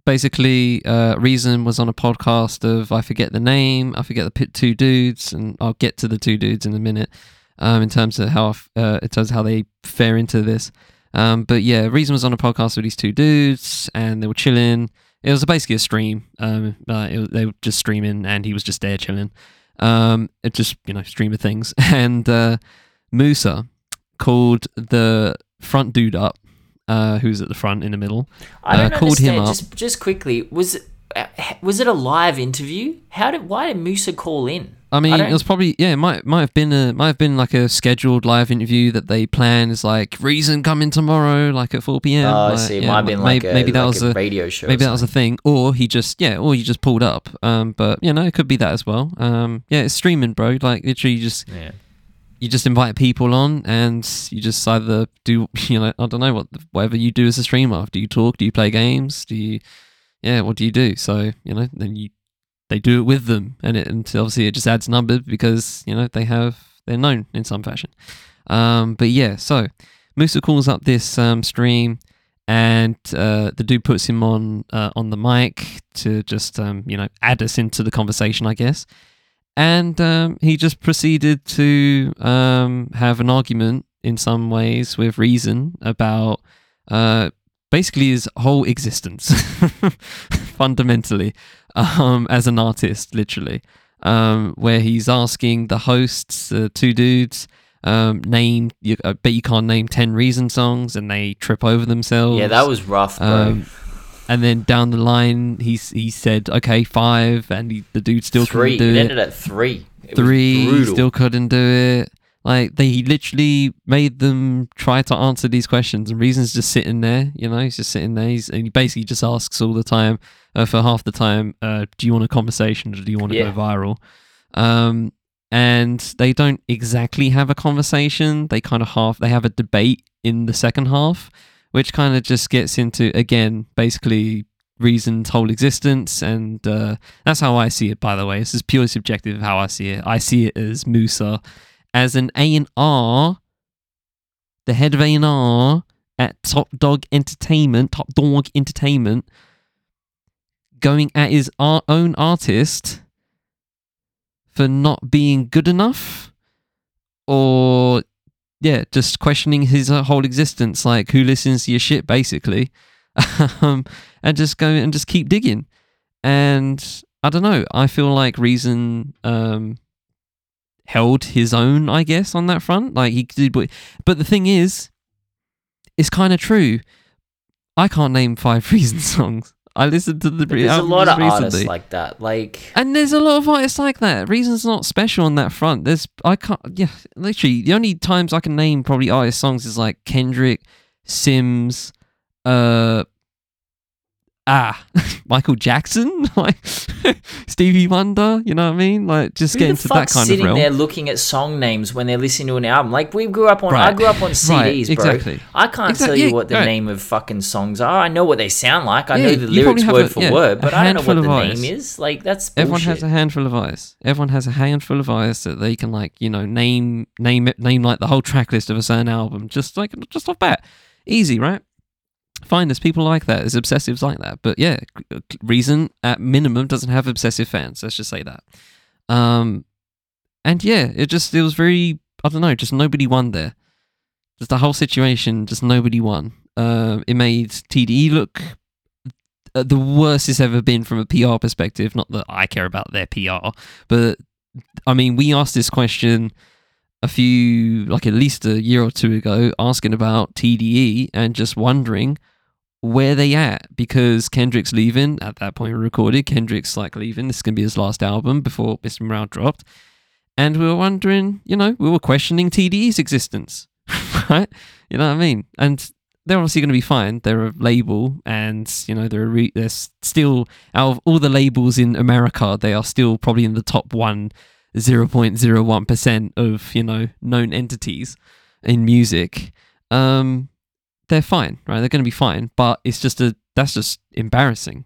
basically uh, Reason was on a podcast of I forget the name, I forget the pit two dudes, and I'll get to the two dudes in a minute. Um, in terms of how uh, in terms of how they fare into this. Um, but yeah, Reason was on a podcast with these two dudes, and they were chilling. It was basically a stream. Um, uh, it they were just streaming, and he was just there chilling. Um, it just you know streaming things, and uh, Moosa called the front dude up, uh, who's at the front in the middle. I don't uh, called him up. Just, just quickly, was was it a live interview? How did why did Moosa call in? I mean, don't- it was probably yeah, it might might have been a might have been like a scheduled live interview that they planned. It's like Reason coming tomorrow, like at four p.m. Oh, I like, see. It yeah, might have been maybe, like a, maybe that like was a a radio show. maybe that was a thing, or he just yeah, or he just pulled up. Um, but you know, it could be that as well. Um, yeah, it's streaming, bro. Like literally, you just yeah. you just invite people on, and you just either do you know I don't know what whatever you do as a streamer. Do you talk? Do you play games? Do you yeah? What do you do? So you know, then you they do it with them, and it and obviously it just adds numbers because you know they have they're known in some fashion. Um, but yeah, so Moosa calls up this um, stream, and uh, the dude puts him on uh, on the mic to just um, you know add us into the conversation, I guess. And um, he just proceeded to um, have an argument in some ways with Reason about uh, basically his whole existence, fundamentally, um, as an artist, literally. Um, where he's asking the hosts, the two dudes, um, name, you, I bet you can't name 10 Reason songs, and they trip over themselves. Yeah, that was rough, bro. Um, and then down the line, he's, he said, okay, five, and he, the dude still three. couldn't do it it ended at three. It three he still couldn't do it like they literally made them try to answer these questions. And reasons just sitting there you know he's just sitting there. He's, and he basically just asks all the time uh, for half the time uh, do you want a conversation or do you want to Yeah. go viral? Um and they don't exactly have a conversation. They kind of half they have a debate in the second half which kind of just gets into again basically reason's whole existence. And uh, that's how i see it by the way. This is purely subjective how i see it. I see it as Moosa as an a&r the head of a&r at top dog entertainment top dog entertainment going at his own artist for not being good enough or yeah just questioning his uh, whole existence like who listens to your shit basically. Um, and just go and just keep digging. And i don't know i feel like reason um held his own, I guess, on that front. Like he did, but but the thing is, it's kind of true. I can't name five Reason songs. I listened to the But there's a lot of artists like that. Like And there's a lot of artists like that. Reason's not special on that front. There's I can't yeah, literally the only times I can name probably artist songs is like Kendrick, Sims, uh ah Michael Jackson, like Stevie Wonder, you know what I mean? Like just who get the into that kind of realm. sitting there looking at song names when they're listening to an album? Like we grew up on. I grew up on Right, CDs, bro. I can't Exact- tell you what the right. name of fucking songs are. I know what they sound like. I Yeah, know the lyrics word a- for yeah, word, but I don't know what the name is. Like that's bullshit. Everyone has a handful of eyes. Everyone has a handful of eyes that they can like, you know, name name it name like the whole track list of a certain album. Just like just off bat. Easy, right? Fine, there's people like that. There's obsessives like that. But yeah, Reason at minimum doesn't have obsessive fans. Let's just say that. Um, and yeah, it just it was very I don't know, just nobody won there. Just the whole situation, just nobody won. Uh, it made TDE look uh, the worst it's ever been from a PR perspective. Not that I care about their PR, but I mean, we asked this question a few, like at least a year or two ago, asking about TDE and just wondering where they at because Kendrick's leaving. At that point, we recorded Kendrick's like leaving. This is gonna be his last album before Mr. Morale dropped, and we were wondering, you know, we were questioning TDE's existence, right? You know what I mean? And they're obviously going to be fine. They're a label, and you know they're re- they're still out of all the labels in America, they are still probably in the top one zero point zero one percent of you know known entities in music. Um, they're fine, right? They're going to be fine, but it's just a that's just embarrassing,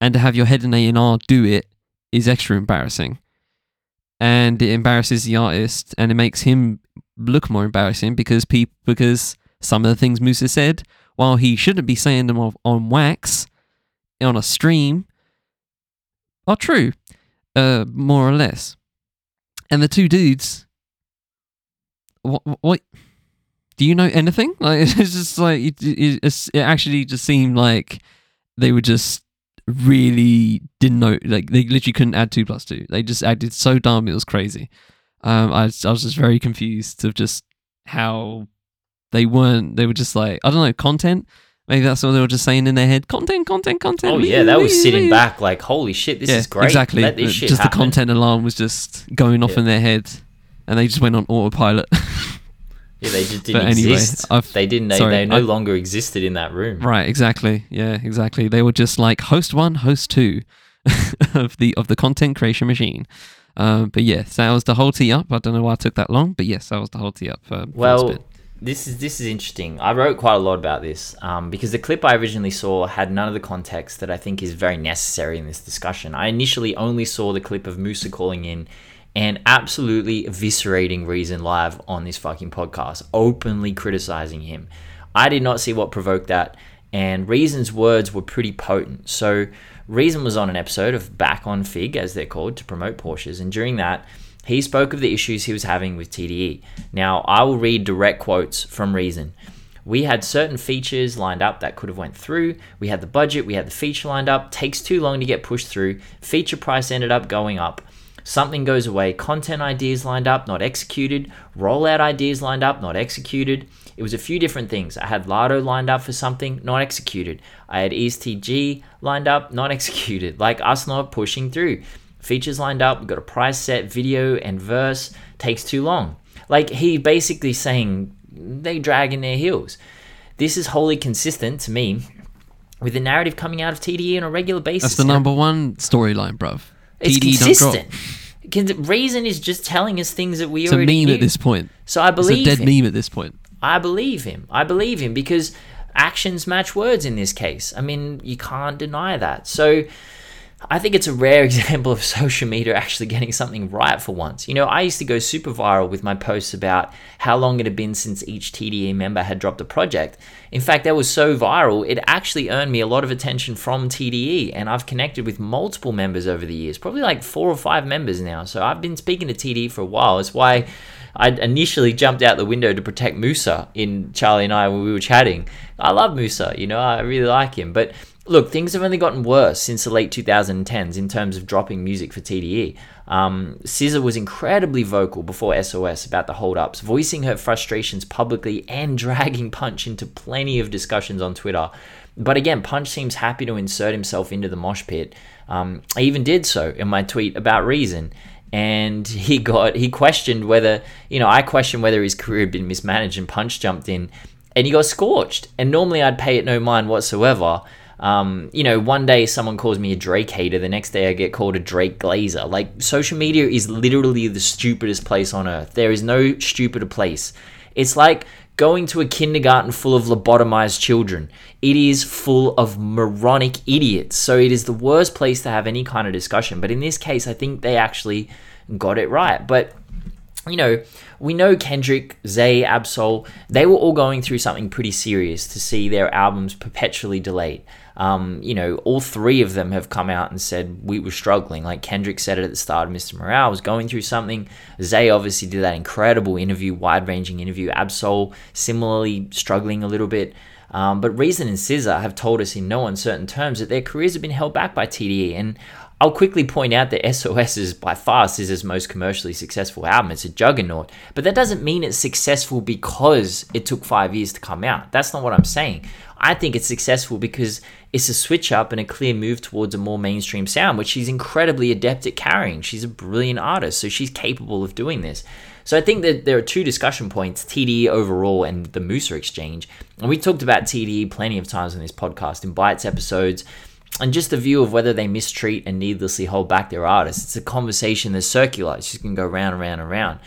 and to have your head in A and R do it is extra embarrassing, and it embarrasses the artist, and it makes him look more embarrassing because people because some of the things Moosa said, while he shouldn't be saying them on, on wax on a stream, are true, uh, more or less. And the two dudes, what, what do you know anything? Like it's just like it, it, it actually just seemed like they were just really didn't know like they literally couldn't add two plus two. They just acted so dumb it was crazy. Um, I was, I was just very confused of just how they weren't. They were just like I don't know content. Maybe that's what they were just saying in their head. Content, content, content. Oh yeah, that was sitting back like, holy shit, this yeah, is great. Exactly. Uh, shit just happen. the content alarm was just going off Yeah. in their head, and they just went on autopilot. Yeah, they just didn't anyway, exist. I've- they didn't. They, sorry, they no I- longer existed in that room. right. Exactly. Yeah. Exactly. They were just like host one, host two of the of the content creation machine. Um, but yes, that was the whole tee up. I don't know why it took that long, but yes, that was the whole tee up. For this Well, this is this is interesting. I wrote quite a lot about this um, because the clip I originally saw had none of the context that I think is very necessary in this discussion. I initially only saw the clip of Moosa calling in and absolutely eviscerating Reason live on this fucking podcast, openly criticizing him. I did not see what provoked that, and Reason's words were pretty potent. So, Reason was on an episode of Back on Figg, as they're called, to promote Porches, and during that, he spoke of the issues he was having with TDE. Now, I will read direct quotes from Reason. We had certain features lined up that could have went through. We had the budget, we had the feature lined up. Takes too long to get pushed through. Feature price ended up going up. Something goes away. Content ideas lined up, not executed. Rollout ideas lined up, not executed. It was a few different things. I had Lardo lined up for something, not executed. I had ESTG lined up, not executed. Like us not pushing through. Features lined up, we've got a price set, video and verse. Takes too long. Like he basically saying they dragging their heels. This is wholly consistent to me with the narrative coming out of TDE on a regular basis. that's the number one storyline, bruv. It's consistent. Con- Reason is just telling us things that we already. It's a meme knew. at this point. so I believe It's a dead him. meme at this point. I believe him. I believe him because actions match words in this case. I mean, you can't deny that. So I think it's a rare example of social media actually getting something right for once. You know, I used to go super viral with my posts about how long it had been since each TDE member had dropped a project. In fact, that was so viral, it actually earned me a lot of attention from TDE, and I've connected with multiple members over the years, probably like four or five members now. So I've been speaking to TDE for a while. It's why I initially jumped out the window to protect Moosa in Charlie and I when we were chatting. I love Moosa, you know, I really like him. But look, things have only gotten worse since the late 2010s in terms of dropping music for TDE. Um, SZA was incredibly vocal before SOS about the holdups, voicing her frustrations publicly and dragging Punch into plenty of discussions on Twitter. But again, Punch seems happy to insert himself into the mosh pit. Um, I even did so in my tweet about Reason. And he got he questioned whether you know I questioned whether his career had been mismanaged, and Punch jumped in, and he got scorched. And normally I'd pay it no mind whatsoever, um, you know, one day someone calls me a Drake hater, the next day I get called a Drake glazer. Like, social media is literally the stupidest place on earth. There is no stupider place. It's like going to a kindergarten full of lobotomized children. It is full of moronic idiots. So it is the worst place to have any kind of discussion. But in this case, I think they actually got it right. But you know, we know Kendrick, Zay, Ab-Soul, they were all going through something pretty serious to see their albums perpetually delayed. Um, you know, all three of them have come out and said we were struggling. Like Kendrick said it at the start of Mr. Morale, was going through something. Zay obviously did that incredible interview, wide ranging interview. Ab-Soul similarly struggling a little bit. Um, but Reason and SZA have told us in no uncertain terms that their careers have been held back by TDE. And I'll quickly point out that SOS is by far SZA's most commercially successful album. It's a juggernaut. But that doesn't mean it's successful because it took five years to come out. That's not what I'm saying. I think it's successful because it's a switch up and a clear move towards a more mainstream sound, which she's incredibly adept at carrying. She's a brilliant artist, so she's capable of doing this. So I think that there are two discussion points TDE overall and the Moosa exchange. And we talked about TDE plenty of times on this podcast in Bites episodes and just the view of whether they mistreat and needlessly hold back their artists. It's a conversation that's circular. It's just going to go round and round and round.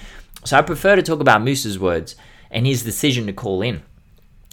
So I prefer to talk about Moosa's words and his decision to call in.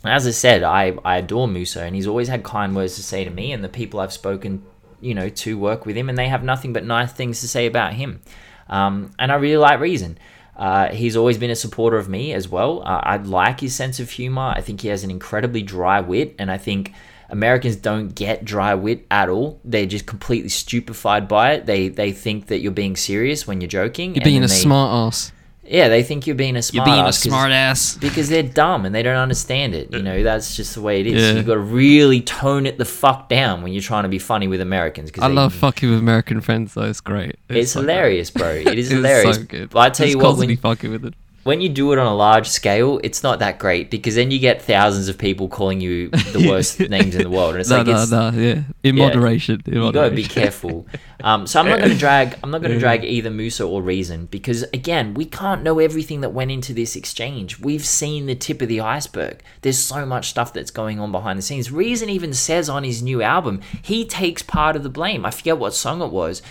As I said, I, I adore Moosa and he's always had kind words to say to me and the people I've spoken, you know, to work with him and they have nothing but nice things to say about him. Um, and I really like Reason. Uh, he's always been a supporter of me as well. Uh, I like his sense of humor. I think he has an incredibly dry wit, and I think Americans don't get dry wit at all. They're just completely stupefied by it. They they think that you're being serious when you're joking. You're being a they, smart ass. Yeah, they think you're being a smart You're being a ass 'cause- smart ass. because they're dumb and they don't understand it. You know, that's just the way it is. Yeah. You've got to really tone it the fuck down when you're trying to be funny with Americans. Cause I they- love fucking with American friends though. It's great. It's so good. hilarious, bro. It is It's hilarious. so good. But I tell Just you what, when constantly fucking with it. When you do it on a large scale, it's not that great because then you get thousands of people calling you the worst names in the world, and it's no, like no, it's, no, yeah. In yeah. moderation. In you moderation. gotta be careful. Um, so I'm not gonna drag. I'm not gonna drag either Moosa or Reason because again, we can't know everything that went into this exchange. We've seen the tip of the iceberg. There's so much stuff that's going on behind the scenes. Reason even says on his new album he takes part of the blame. I forget what song it was,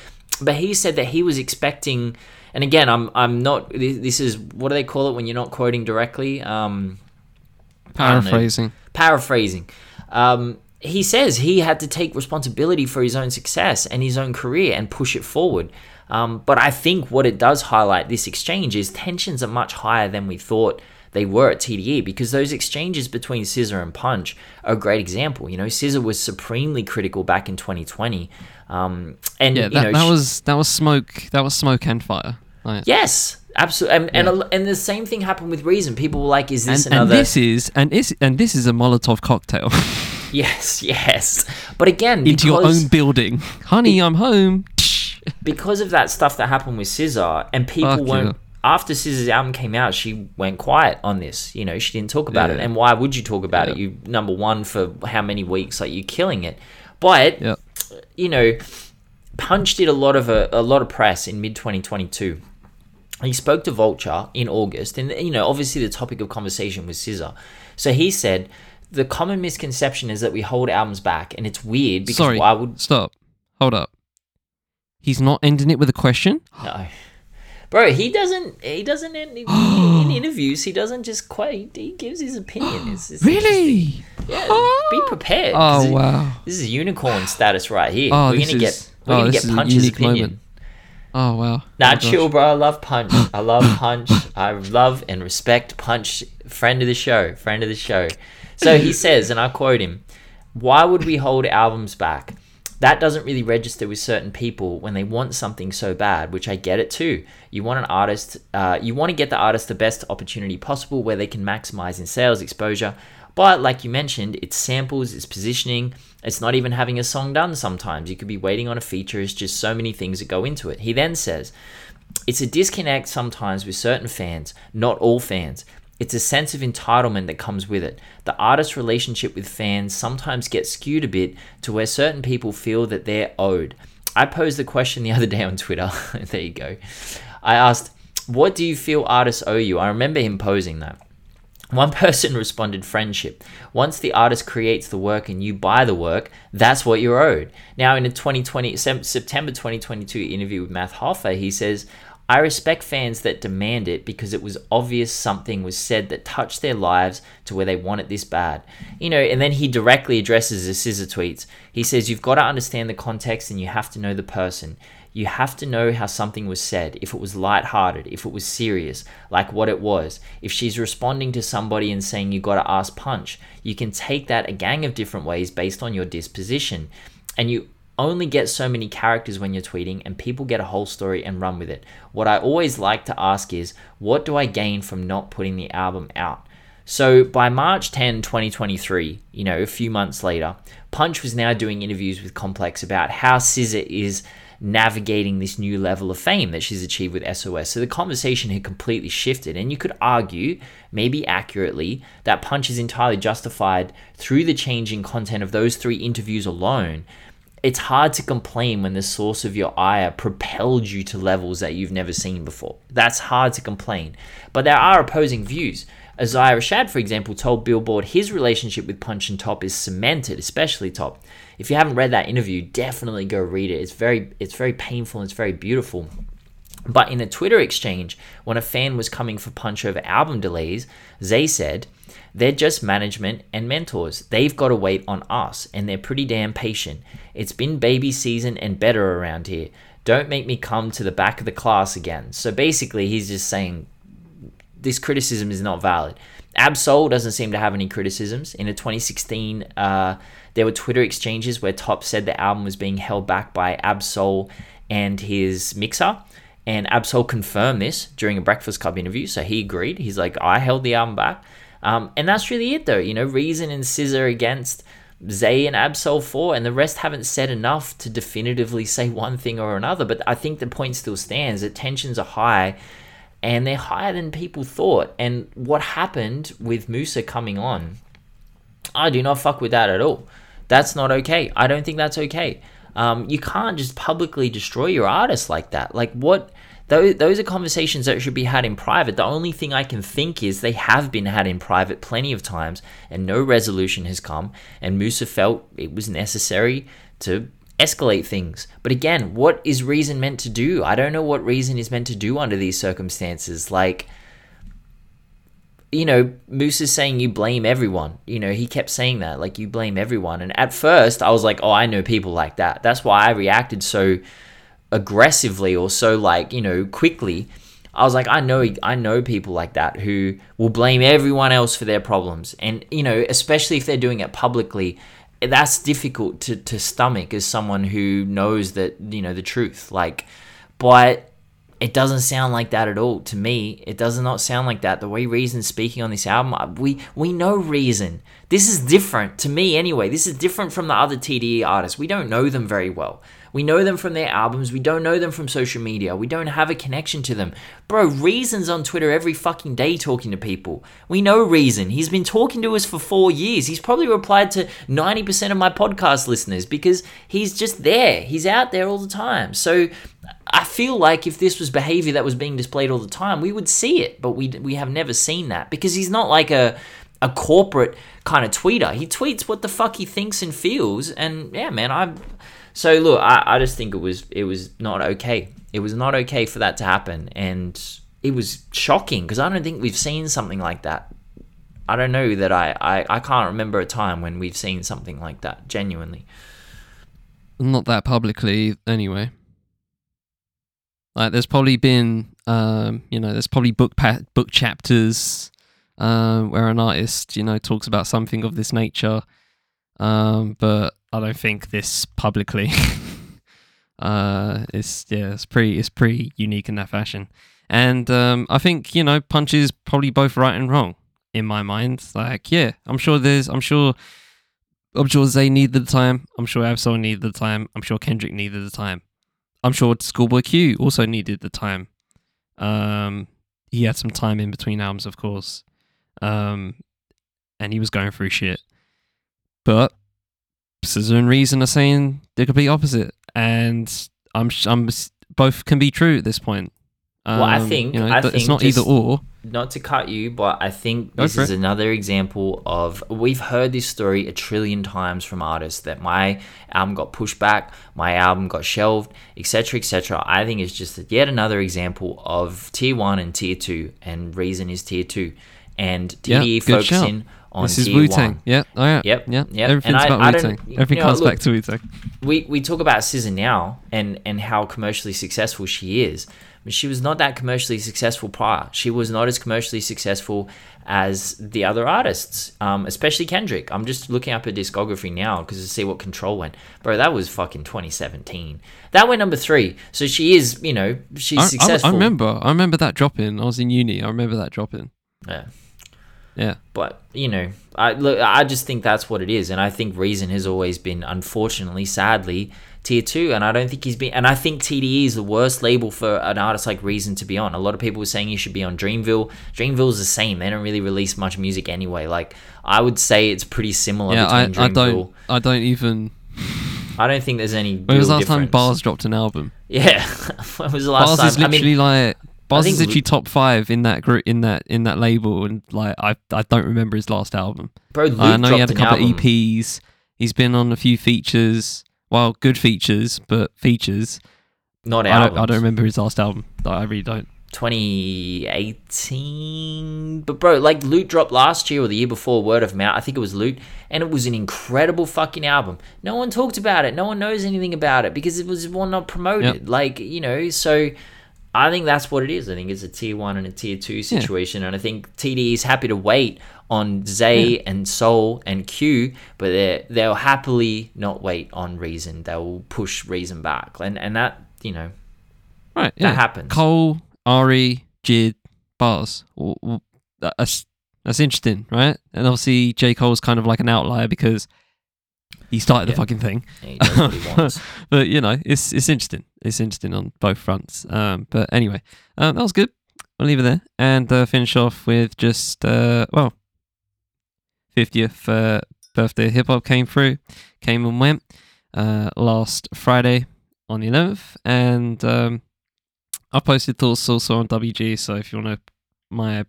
but he said that he was expecting. And again, I'm I'm not. This is what do they call it when you're not quoting directly? Um, I don't know Paraphrasing. paraphrasing. Um, he says he had to take responsibility for his own success and his own career and push it forward. Um, but I think what it does highlight this exchange is tensions are much higher than we thought they were at TDE because those exchanges between SZA and Punch are a great example. You know, SZA was supremely critical back in 2020, um, and Yeah, you that, know, that was that was smoke. That was smoke and fire. Like, yes, absolutely. And, and a- and the same thing happened with Reason. People were like, "Is this and, and this is and is and this is a Molotov cocktail yes, yes. But again, into your own building, honey. I'm home. because of that stuff that happened with SZA, and people Fuck weren't. yeah. After SZA's album came out, she went quiet on this. You know, she didn't talk about it. And why would you talk about it? You number one for how many weeks? Like you're killing it. But Yeah. You know, Punch did a lot of a, a lot of press in mid 2022. He spoke to Vulture in August, and you know, obviously the topic of conversation was SZA. So he said the common misconception is that we hold albums back, and it's weird because Sorry. why would Stop. Hold up. He's not ending it with a question. No. Bro, he doesn't. He doesn't in, in interviews. He doesn't just quite. He gives his opinion. It's, it's Really? Yeah, be prepared Oh it- wow. This is unicorn status right here. Oh, we're gonna is- get. We're oh, gonna get Punch's opinion. moment. Oh wow. Nah, Oh, chill, bro. I love Punch. I love Punch. I love and respect Punch. Friend of the show. Friend of the show. So he says, and I quote him: "Why would we hold albums back? That doesn't really register with certain people when they want something so bad, which I get it too. You want an artist, uh, you want to get the artist the best opportunity possible where they can maximize in sales exposure." But like you mentioned, it's samples, it's positioning, it's not even having a song done sometimes. You could be waiting on a feature, it's just so many things that go into it. He then says, it's a disconnect sometimes with certain fans, not all fans. It's a sense of entitlement that comes with it. The artist's relationship with fans sometimes gets skewed a bit to where certain people feel that they're owed. I posed the question the other day on Twitter. there you go. I asked, What do you feel artists owe you? I remember him posing that. One person responded friendship. Once the artist creates the work and you buy the work, that's what you're owed. Now, in a 2020 September 2022 interview with Math Hoffa, he says, I respect fans that demand it because it was obvious something was said that touched their lives to where they want it this bad. You know, and then he directly addresses the SZA tweets. He says, You've got to understand the context and you have to know the person. You have to know how something was said, if it was light-hearted, if it was serious, like what it was. If she's responding to somebody and saying you gotta ask punch, you can take that a gang of different ways based on your disposition. And you only get so many characters when you're tweeting, and people get a whole story and run with it. What I always like to ask is, what do I gain from not putting the album out? So by March 10, 2023, you know, a few months later, Punch was now doing interviews with Complex about how SZA is navigating this new level of fame that she's achieved with SOS. So the conversation had completely shifted, and you could argue, maybe accurately, that Punch is entirely justified through the changing content of those three interviews alone it's hard to complain when the source of your ire propelled you to levels that you've never seen before. That's hard to complain. But there are opposing views. Isaiah Rashad, for example, told Billboard his relationship with Punch and Top is cemented, especially Top. If you haven't read that interview, definitely go read it. It's very it's very painful and it's very beautiful. But in a Twitter exchange, when a fan was coming for Punch over album delays, Zay said, they're just management and mentors. They've got to wait on us, and they're pretty damn patient. It's been baby season and better around here. Don't make me come to the back of the class again. So basically, he's just saying this criticism is not valid. Ab-Soul doesn't seem to have any criticisms. In a 2016, uh, there were Twitter exchanges where Top said the album was being held back by Ab-Soul and his mixer. And Ab-Soul confirmed this during a Breakfast Club interview. So he agreed. He's like, I held the album back. Um, and that's really it, though. You know, Reason and SZA against Zay and Ab-Soul 4, and the rest haven't said enough to definitively say one thing or another. But I think the point still stands that tensions are high, and they're higher than people thought. And what happened with Moosa coming on, I do not fuck with that at all. That's not okay. I don't think that's okay. Um, you can't just publicly destroy your artist like that. Like, what? Those, those are conversations that should be had in private. The only thing I can think is they have been had in private plenty of times and no resolution has come. And Moosa felt it was necessary to escalate things. But again, what is reason meant to do? I don't know what reason is meant to do under these circumstances. Like, you know, Moose is saying you blame everyone. You know, he kept saying that, like you blame everyone. And at first, I was like, oh, I know people like that. That's why I reacted so aggressively or so like you know quickly i was like i know i know people like that who will blame everyone else for their problems. And you know especially if they're doing it publicly that's difficult to, to stomach as someone who knows that you know the truth. Like but it doesn't sound like that at all to me. It does not sound like that. The way reason speaking on this album we we know reason. This is different to me anyway. This is different from the other tde artists. We don't know them very well we know them from their albums. We don't know them from social media. We don't have a connection to them. Bro, Reason's on Twitter every fucking day talking to people. We know Reason. He's been talking to us for four years. He's probably replied to 90% of my podcast listeners because he's just there. He's out there all the time. So I feel like if this was behavior that was being displayed all the time, we would see it, but we, we have never seen that because he's not like a a corporate kind of tweeter. He tweets what the fuck he thinks and feels, and yeah, man, I so look, I, I just think it was it was not okay. It was not okay for that to happen, and it was shocking because I don't think we've seen something like that. I don't know that I, I I can't remember a time when we've seen something like that. Genuinely, not that publicly anyway. Like there's probably been um, you know there's probably book pa- book chapters um, where an artist you know talks about something of this nature um, but I don't think this publicly. uh, it's yeah, it's pretty it's pretty unique in that fashion, and um, I think you know Punch is probably both right and wrong. in my mind. Like, yeah, I'm sure there's, I'm sure, I'm sure Zay needed the time. I'm sure Ab-Soul needed the time. I'm sure Kendrick needed the time. I'm sure Schoolboy Q also needed the time. Um, he had some time in between albums, of course. Um, and he was going through shit. But SZA and Reason are saying the complete opposite, and I'm I'm both can be true at this point. Um, well, I um, think you know, I it's think not either or. Not to cut you, but I think this is it. another example of we've heard this story a trillion times from artists that my album got pushed back, my album got shelved, etc., etc. I think it's just yet another example of tier one and tier two, and Reason is tier two, and TDE focusing on this is Wu Tang. Yeah, oh yeah, yep, yeah. Yep. Everything's and about Wu Tang. Everything you know, comes look, back to Wu Tang. We we talk about SZA now and and how commercially successful she is, but she was not that commercially successful prior. She was not as commercially successful as the other artists, um, especially Kendrick. I'm just looking up her discography now because to see what Control went, bro. That was fucking 2017. That went number three. So she is, you know, she's I, successful. I, I remember. I remember that dropping. I was in uni. I remember that dropping. Yeah. Yeah. But, you know, I look I just think that's what it is. And I think Reason has always been, unfortunately, sadly, tier two. And I don't think he's been and I think TDE is the worst label for an artist like Reason to be on. A lot of people were saying he should be on Dreamville. Dreamville's the same. They don't really release much music anyway. Like I would say it's pretty similar yeah, between I, Dreamville. I don't I don't even I don't think there's any. When was the last difference. time Bas dropped an album? Yeah, when was the last Bas time? is literally I mean, like Bas is literally top five in that group in that in that label, and like I I don't remember his last album. Bro, uh, Luke I know he had a couple album. of EPs. He's been on a few features. Well, good features, but features. Not I albums. don't, I don't remember his last album. I really don't. 2018. But bro, like Lute dropped last year or the year before, Word of Mouth. I think it was Lute, and it was an incredible fucking album. No one talked about it. No one knows anything about it because it was one not promoted. Yep. Like you know, so I think that's what it is. I think it's a tier one and a tier two situation, yeah. and I think TD is happy to wait on Zay yeah. and Soul and Q, but they they'll happily not wait on Reason. They'll push Reason back, and and that you know, right, yeah. that happens. Cole, Ari, Jid, Bas. That's that's interesting, right? And obviously J Cole's kind of like an outlier because he started yeah. the fucking thing. Yeah, but you know, it's it's interesting. It's interesting on both fronts. Um, but anyway, um, that was good. I'll leave it there and uh, finish off with just uh, well, fiftieth uh, birthday hip hop came through, came and went uh, last Friday on the eleventh, and um, I posted thoughts also on WG. So if you want to my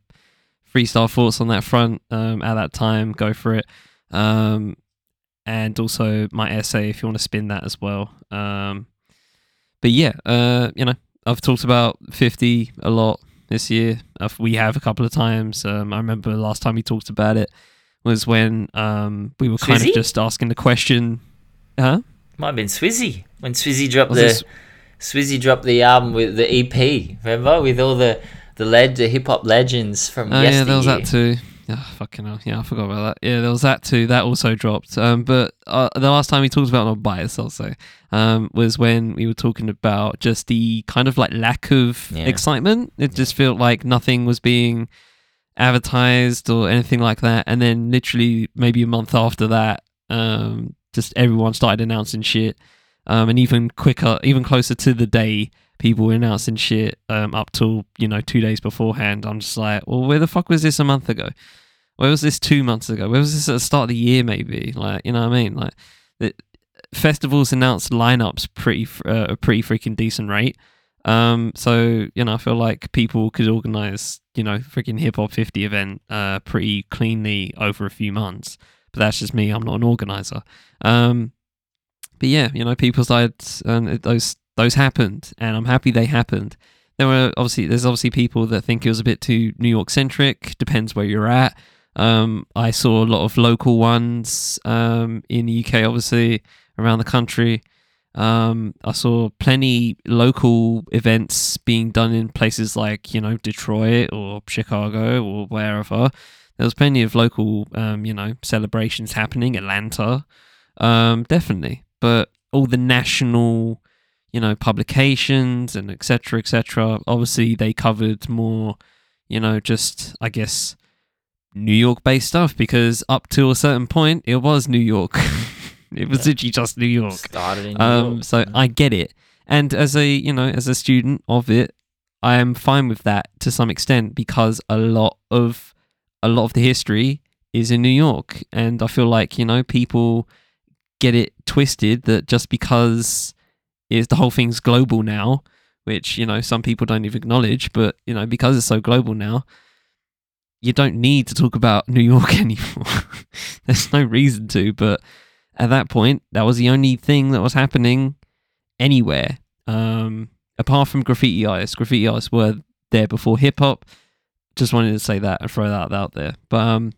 freestyle thoughts on that front um, at that time, go for it. Um, and also my essay if you want to spin that as well. Um, but yeah, uh, you know, I've talked about 50 a lot this year. we have a couple of times. Um, I remember the last time we talked about it was when um, we were kind Swizzy? of just asking the question. Huh? Might have been Swizzy when Swizzy dropped Was the this- Swizzy dropped the album with the EP. Remember with all the the led the hip hop legends from Oh yesteryear. yeah, there was that too. Yeah, fucking hell. Yeah, I forgot about that. Yeah, there was that too. That also dropped. Um, but uh, the last time we talked about not bias, I'll say, um, was when we were talking about just the kind of like lack of Yeah. excitement. It just felt like nothing was being advertised or anything like that. And then literally maybe a month after that, um, just everyone started announcing shit. Um, and even quicker, even closer to the day, people announcing shit um, up till you know two days beforehand. I'm just like, well, where the fuck was this a month ago? Where was this two months ago? Where was this at the start of the year? Maybe like you know what I mean? Like the festivals announced lineups pretty uh, a pretty freaking decent rate. Um, so you know, I feel like people could organize you know freaking hip hop 50 event uh pretty cleanly over a few months. But that's just me. I'm not an organizer. Um, but yeah, you know, people started and those those happened, and I'm happy they happened. There were obviously there's obviously people that think it was a bit too New York centric. Depends where you're at. Um, I saw a lot of local ones um, in the UK, obviously around the country. Um, I saw plenty local events being done in places like you know Detroit or Chicago or wherever. There was plenty of local, um, you know, celebrations happening. Atlanta, um, definitely, but all the national, you know, publications and etc. etc. Obviously, they covered more, you know, just I guess New York based stuff because up to a certain point it was New York. it was Yeah. literally just New York. Started in New Um, York. so I get it, and as a you know as a student of it, I am fine with that to some extent because a lot of a lot of the history is in New York, and I feel like you know people get it twisted that just because is the whole thing's global now, which you know some people don't even acknowledge, but you know because it's so global now. You don't need to talk about New York anymore. There's no reason to, but at that point, that was the only thing that was happening anywhere. Um, apart from graffiti artists, graffiti artists were there before hip hop. Just wanted to say that and throw that out there. But um,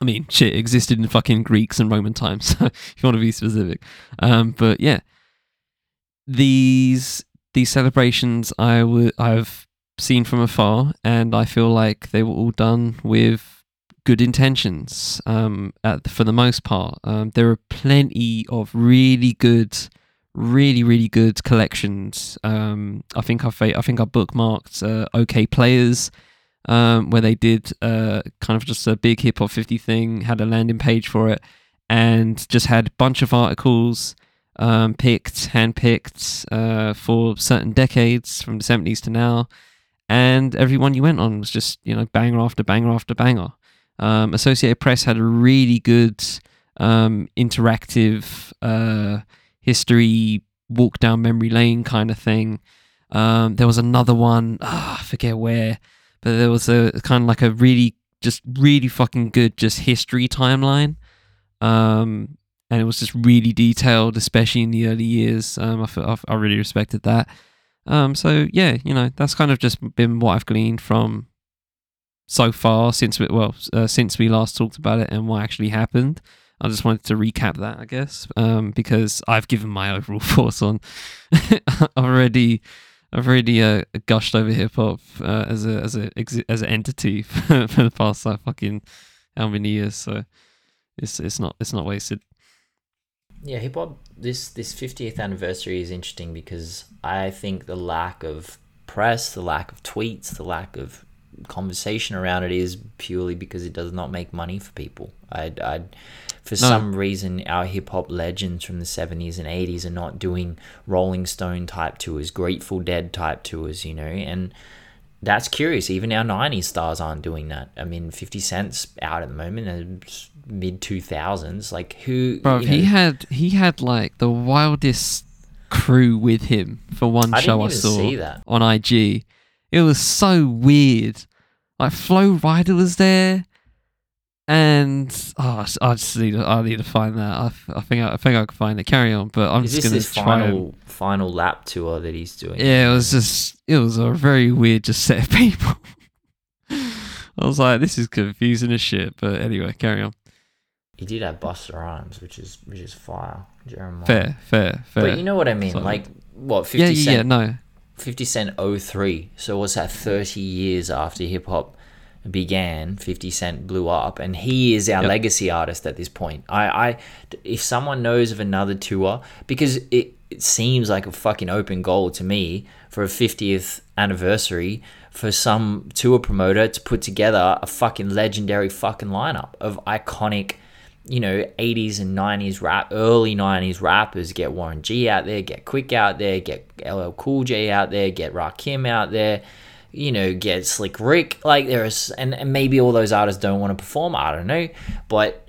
I mean, shit existed in fucking Greeks and Roman times. So if you want to be specific, um, but yeah, these these celebrations I I've seen from afar, and I feel like they were all done with good intentions um, at, for the most part. Um, there are plenty of really good, really really good collections. Um, I think I've I think I bookmarked uh, Okayplayers. Um, where they did uh, kind of just a big hip hop 50 thing, had a landing page for it, and just had a bunch of articles um, picked, handpicked uh, for certain decades from the 70s to now. And everyone you went on was just, you know, banger after banger after banger. Um, Associated Press had a really good um, interactive uh, history walk down memory lane kind of thing. Um, there was another one, ah, I forget where, but there was a kind of like a really, just really fucking good, just history timeline. Um, and it was just really detailed, especially in the early years. Um, I, feel, I, really respected that. Um, so yeah, you know, that's kind of just been what I've gleaned from so far since we, well, uh, since we last talked about it and what actually happened. I just wanted to recap that, I guess, um, because I've given my overall thoughts on. Already, I've already uh, gushed over hip hop uh, as a as a as an entity for, for the past like fucking how many years. So it's it's not it's not wasted. Yeah, hip hop. This this fiftieth anniversary is interesting because I think the lack of press, the lack of tweets, the lack of conversation around it is purely because it does not make money for people. I, I for some reason, our hip hop legends from the seventies and eighties are not doing Rolling Stone type tours, Grateful Dead type tours, you know, and that's curious. Even our '90s stars aren't doing that. I mean, Fifty Cent's out at the moment, mid 2000s. Like who? Bro, he know- had he had like the wildest crew with him for one I show I saw on IG. It was so weird. Like Flo Rida was there, and oh, I just need to, I need to find that. I, I think I, I think I can find it. Carry on, but I'm Is just gonna his try. and- final final lap tour that he's doing? yeah, it was just it was a very weird just set of people. I was like, this is confusing as shit. But anyway, carry on. He did have Busta Rhymes, which is which is fire. Jeremih. Fair, fair, fair. But you know what I mean? So- like what? Fifty yeah, yeah, Cent. yeah. No, 50 Cent 03. So what's that 30 years after hip hop began, 50 Cent blew up and he is our Yep. legacy artist at this point. I I if someone knows of another tour because it it seems like a fucking open goal to me for a 50th anniversary for some tour promoter to put together a fucking legendary fucking lineup of iconic you know, 80s and 90s rap, early 90s rappers. Get Warren G out there, get Quik out there, get LL Cool J out there, get Rakim out there, you know, get Slick Rick. Like there's, and, and maybe all those artists don't want to perform. I don't know, but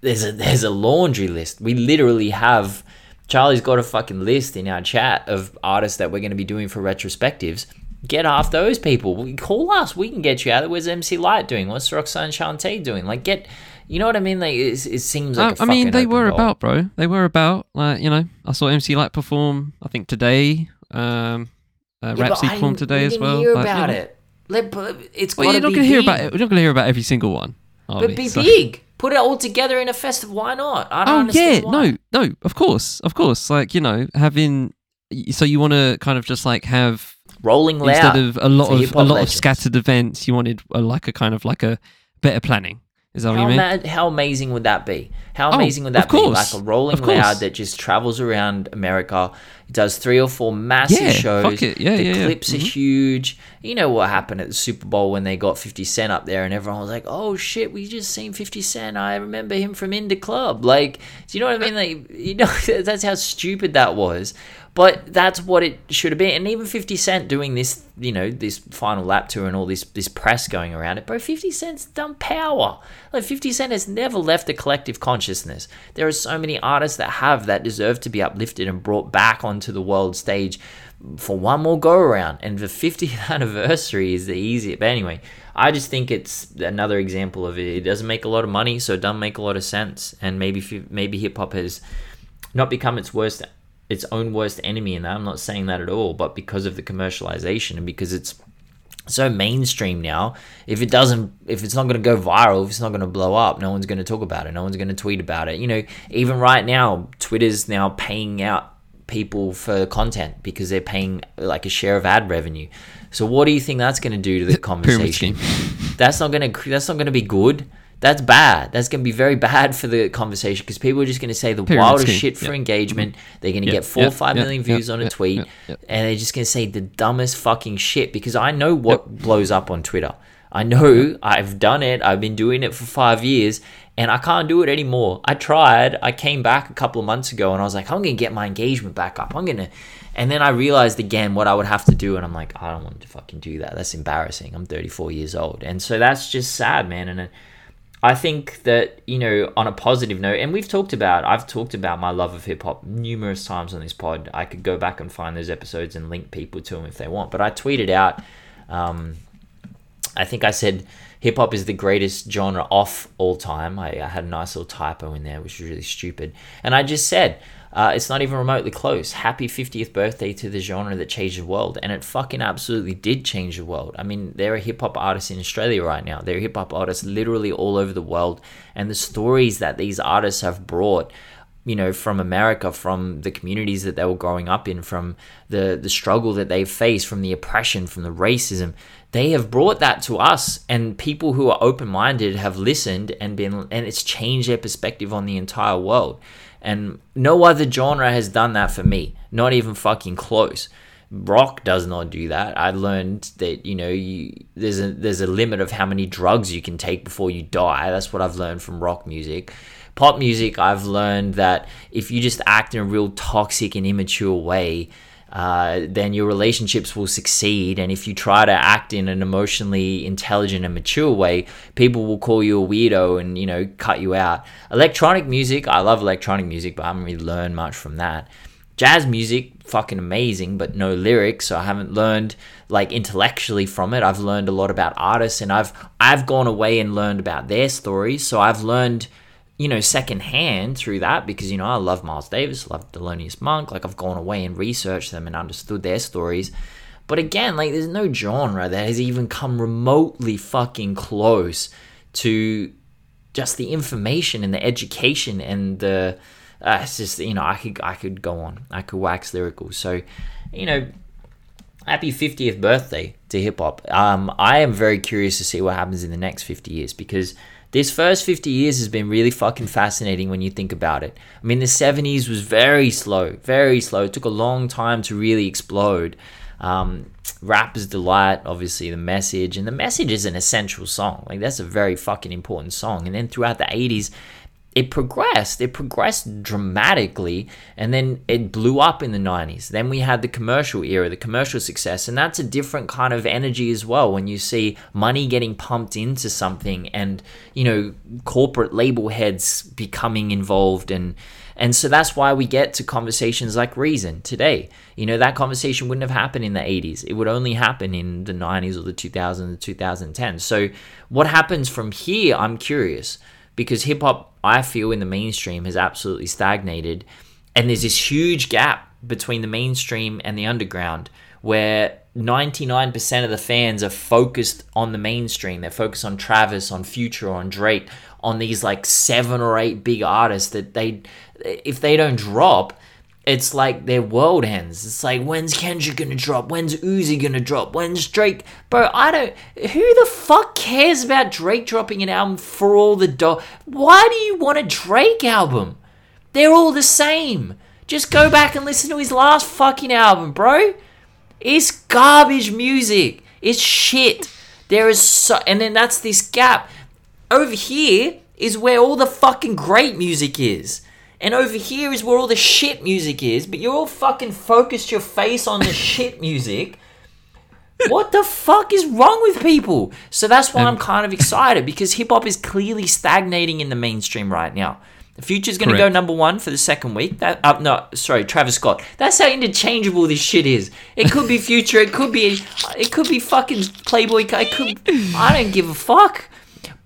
there's a there's a laundry list. We literally have. Charlie's got a fucking list in our chat of artists that we're going to be doing for retrospectives. Get half those people. Call us. We can get you out there. Where's MC Lyte doing? What's Roxanne Shante doing? Like, get you know what I mean? Like it, it seems like I a I mean, they were about, bro. They were about. Like, you know, I saw MC Lyte perform. I think today. Um, uh, Yeah, but Rapsody I performed today as well. Hear like, you about know. it. Let, it's Well, you're not be gonna hear about it. We're not gonna hear about every single one. But we? be So- big. Put it all together in a festival. Why not? I don't Oh yeah, why. no, no. Of course, of course. Like you know, having. So you want to kind of just like have Rolling instead of a lot of a lot legends. of scattered events, you wanted a, like a kind of like a better planning Is that what How, you mean? mad, how amazing would that be? How Oh, amazing would that be? Like a Rolling. Loud that just travels around America, does three or four massive Yeah, shows. fuck it. Yeah, the yeah, clips are mm-hmm. huge. You know what happened at the Super Bowl when they got 50 Cent up there and everyone was like, oh shit, we just seen 50 Cent. I remember him from In Club. Like, do you know what I mean? Like, you know, that's how stupid that was. But that's what it should have been. And even 50 Cent doing this, you know, this final lap tour and all this this press going around it, bro, 50 Cent's done power. Like 50 Cent has never left the collective consciousness. There are so many artists that have that deserve to be uplifted and brought back onto the world stage for one more go around. And the 50th anniversary is the easiest. But anyway, I just think it's another example of it. It doesn't make a lot of money, so it doesn't make a lot of sense. And maybe maybe hip hop has not become its worst its own worst enemy in that. I'm not saying that at all, but because of the commercialization and because it's so mainstream now, if it doesn't if it's not going to go viral, if it's not going to blow up, no one's going to talk about it. No one's going to tweet about it. You know, even right now, Twitter's now paying out people for content because they're paying like a share of ad revenue. So what do you think that's going to do to the conversation? that's not going to that's not going to be good. That's bad. That's going to be very bad for the conversation because people are just going to say the Pyramid wildest scheme. shit for engagement. They're going to get four or five million views on a tweet, and they're just going to say the dumbest fucking shit because I know what blows up on Twitter. I know I've done it. I've been doing it for five years and I can't do it anymore. I tried. I came back a couple of months ago and I was like, I'm going to get my engagement back up. I'm going to. And then I realized again what I would have to do. And I'm like, I don't want to fucking do that. That's embarrassing. I'm 34 years old. And so that's just sad, man. And uh, I think that, you know, on a positive note, and we've talked about, I've talked about my love of hip hop numerous times on this pod. I could go back and find those episodes and link people to them if they want. But I tweeted out, um, I think I said hip hop is the greatest genre off all time. I, I had a nice little typo in there, which was really stupid. And I just said, uh, it's not even remotely close. Happy 50th birthday to the genre that changed the world. And it fucking absolutely did change the world. I mean, there are hip hop artists in Australia right now. There are hip hop artists literally all over the world. And the stories that these artists have brought you know from america from the communities that they were growing up in from the the struggle that they faced from the oppression from the racism they have brought that to us. And people who are open-minded have listened and been and it's changed their perspective on the entire world. And no other genre has done that for me not even fucking close. Rock does not do that. I learned that you know you, there's a there's a limit of how many drugs you can take before you die. That's what i've learned from rock music pop music, I've learned that if you just act in a real toxic and immature way, uh, then your relationships will succeed. And if you try to act in an emotionally intelligent and mature way, people will call you a weirdo and you know cut you out. Electronic music, I love electronic music, but I haven't really learned much from that. Jazz music, fucking amazing, but no lyrics, so I haven't learned like intellectually from it. I've learned a lot about artists, and I've I've gone away and learned about their stories. So I've learned you know, secondhand through that because, you know, I love Miles Davis, love Thelonious Monk. Like, I've gone away and researched them and understood their stories. But again, like, there's no genre that has even come remotely fucking close to just the information and the education and the. Uh, it's just, you know, I could, I could go on. I could wax lyrical. So, you know, happy 50th birthday to hip hop. Um, I am very curious to see what happens in the next 50 years because this first 50 years has been really fucking fascinating when you think about it. I mean, the 70s was very slow, very slow. It took a long time to really explode. Um, Rapper's Delight, obviously, the message, and the message is an essential song. Like, that's a very fucking important song. And then throughout the 80s, it progressed. It progressed dramatically, and then it blew up in the 90s. Then we had the commercial era, the commercial success, and that's a different kind of energy as well when you see money getting pumped into something and, you know, corporate label heads becoming involved and and so that's why we get to conversations like Reason today. You know, that conversation wouldn't have happened in the 80s. It would only happen in the 90s or the 2000s, the 2010s. So what happens from here, I'm curious because hip hop, I feel, in the mainstream has absolutely stagnated. And there's this huge gap between the mainstream and the underground where 99% of the fans are focused on the mainstream. They're focused on Travis, on Future, on Drake, on these like seven or eight big artists that they, if they don't drop, it's like their world ends. It's like when's Kendrick gonna drop? When's Uzi gonna drop? When's Drake? Bro, I don't. Who the fuck cares about Drake dropping an album for all the do? Why do you want a Drake album? They're all the same. Just go back and listen to his last fucking album, bro. It's garbage music. It's shit. There is so, and then that's this gap. Over here is where all the fucking great music is. And over here is where all the shit music is, but you're all fucking focused your face on the shit music. What the fuck is wrong with people? So that's why I'm kind of excited because hip hop is clearly stagnating in the mainstream right now. The Future's going to go number one for the second week. That uh, no, sorry, Travis Scott. That's how interchangeable this shit is. It could be Future. It could be. It could be fucking Playboi. It could. I don't give a fuck.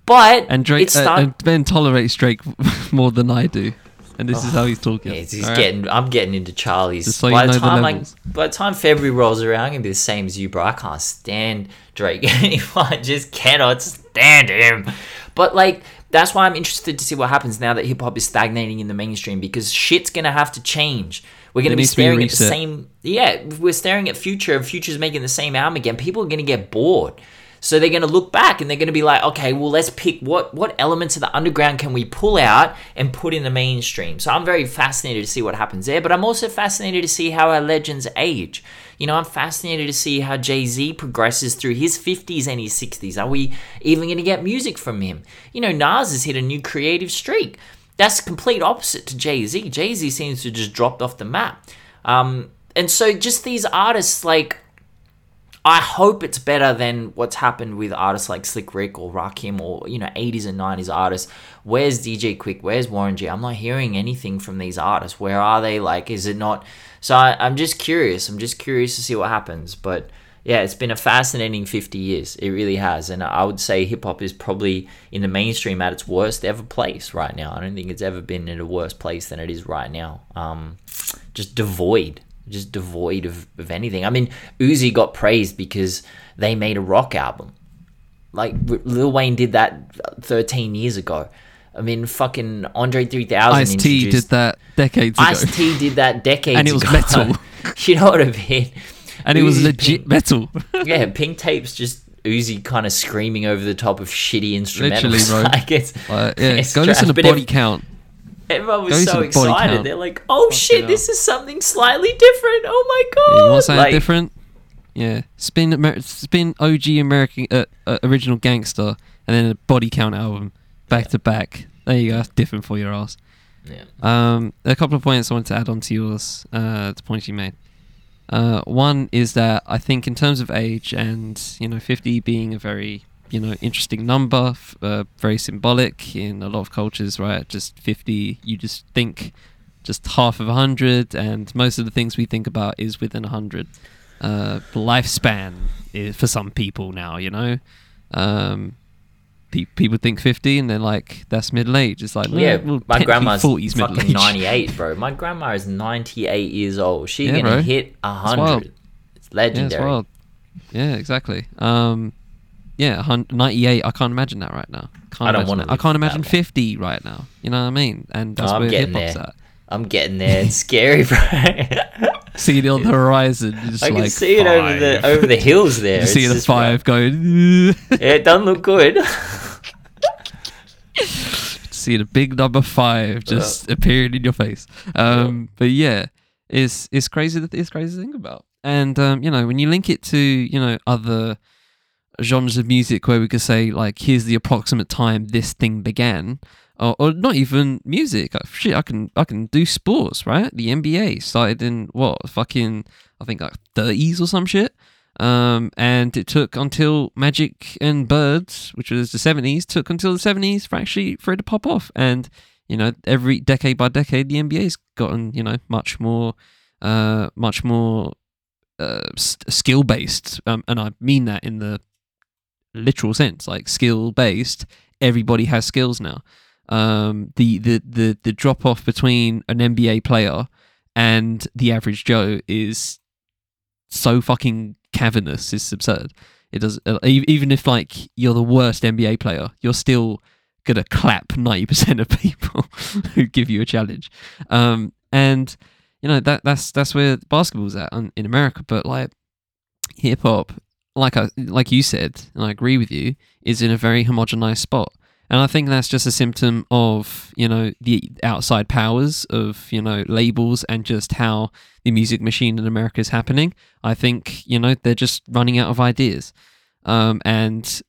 But And Drake it's uh, and Ben tolerates Drake more than I do, and this is how he's talking. Yeah, he's, getting. I'm getting into Charlie's. So by the know the time like by the time February rolls around, I'm gonna be the same as you, bro. I can't stand Drake anymore. I just cannot stand him. But like, that's why I'm interested to see what happens now that hip hop is stagnating in the mainstream because shit's gonna have to change. We're gonna There be to be staring at the same. Yeah, we're staring at Future. Future's making the same album again. People are gonna get bored. So they're going to look back and they're going to be like, okay, well, let's pick what what elements of the underground can we pull out and put in the mainstream. So I'm very fascinated to see what happens there, but I'm also fascinated to see how our legends age. You know, I'm fascinated to see how Jay Z progresses through his 50s and his 60s. Are we even going to get music from him? You know, Nas has hit a new creative streak. That's complete opposite to Jay Z. Jay Z seems to just dropped off the map. Um, and so just these artists like I hope it's better than what's happened with artists like Slick Rick or Rakim or you know 80s and 90s artists. Where's DJ Quik? Where's Warren G? I'm not hearing anything from these artists. Where are they? Like, is it not? So I, I'm just curious. I'm just curious to see what happens. But yeah, it's been a fascinating 50 years. It really has, and I would say hip hop is probably in the mainstream at its worst ever place right now. I don't think it's ever been in a worse place than it is right now. Um, just devoid just devoid of, of anything. I mean, Uzi got praised because they made a rock album. Like Lil Wayne did that 13 years ago. I mean, fucking Andre 3000 Ice T did that decades ago, Ice T did that decades ago. And it was ago. metal. you know what I mean? and it was legit Pink- metal. yeah, Pink Tape's just Uzi kind of screaming over the top of shitty instrumentals. Literally, bro. like it's, Uh, yeah, it's go listen to. But Body ev- Count. Everyone was so the body excited. count. They're like, "Oh shit, this is something slightly different! Oh my god!" Yeah, you want something Like, different? Yeah, spin Amer- spin OG American uh, uh, original gangster, and then a Body Count album back to back. There you go, that's different for your ass. Yeah. Um, a couple of points I wanted to add on to yours, uh, the points you made. Uh, one is that I think in terms of age and you know 50 being a very you know interesting number, uh, very symbolic in a lot of cultures, right? Just 50, you just think just half of a hundred, and most of the things we think about is within a hundred. Uh, lifespan is for some people now, you know. Um, pe- people think 50 and they're like that's middle age. It's like Yeah, well, my grandma's 40s middle fucking age. 98, bro. My grandma is 98 years old. She's Yeah, gonna bro. hit wild. 100. It's Yeah, legendary. it's wild. Yeah, exactly. Um, yeah, hun- 98. I can't imagine that right now. Can't I don't wanna. I can't imagine long. 50 right now. You know what I mean? And that's I'm where hip hop's at. I'm getting there. It's scary, bro. See it on the horizon. Just I can like see it over the over the hills there. You see the five going. Yeah, it doesn't look good. see the big number five just appearing in your face. Um, but yeah, it's it's crazy. That it's crazy to think about. And um, you know, when you link it to you know other genres of music, where we could say like, here's the approximate time this thing began. Or, or not even music. Uh, Shit, I can I can do sports, right? The NBA started in what fucking I think like 30s or some shit. Um, and it took until Magic and Birds, which was the 70s, took until the 70s for actually for it to pop off. And you know, every decade by decade, the NBA's gotten you know much more, uh, much more uh, skill based, um, and I mean that in the literal sense, like skill based. Everybody has skills now. Um, the the the the drop off between an NBA player and the average Joe is so fucking cavernous. It's absurd. It does uh, even if like you're the worst NBA player, you're still gonna clap ninety percent of people who give you a challenge. Um, and you know that that's that's where basketball's at in America. But like hip hop, like I like you said, and I agree with you, is in a very homogenized spot. And I think that's just a symptom of, you know, the outside powers of, you know, labels and just how the music machine in America is happening. I think, you know, they're just running out of ideas. Um, and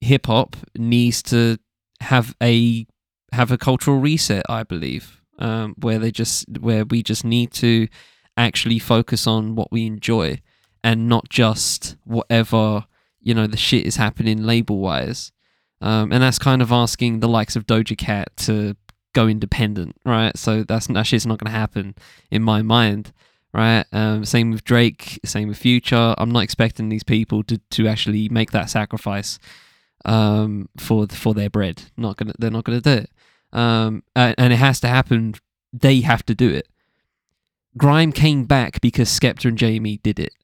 hip hop needs to have a have a cultural reset, I believe, um, where they just where we just need to actually focus on what we enjoy and not just whatever you know the shit is happening label wise. Um, and that's kind of asking the likes of Doja Cat to go independent, right? So that's that shit's not going to happen in my mind, right? Um, same with Drake, same with Future. I'm not expecting these people to, to actually make that sacrifice um, for for their bread. Not gonna, they're not gonna do it. Um, and, and it has to happen. They have to do it. Grime came back because Skepta and JME did it.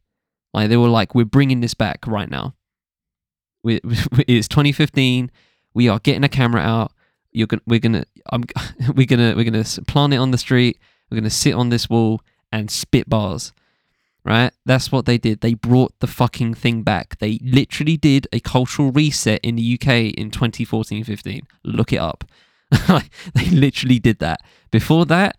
Like they were like, we're bringing this back right now. We, it's 2015. We are getting a camera out. You're gonna, we're gonna, I'm, we're gonna, we're gonna plant it on the street. We're gonna sit on this wall and spit bars. Right? That's what they did. They brought the fucking thing back. They literally did a cultural reset in the UK in 2014-15. Look it up. they literally did that. Before that,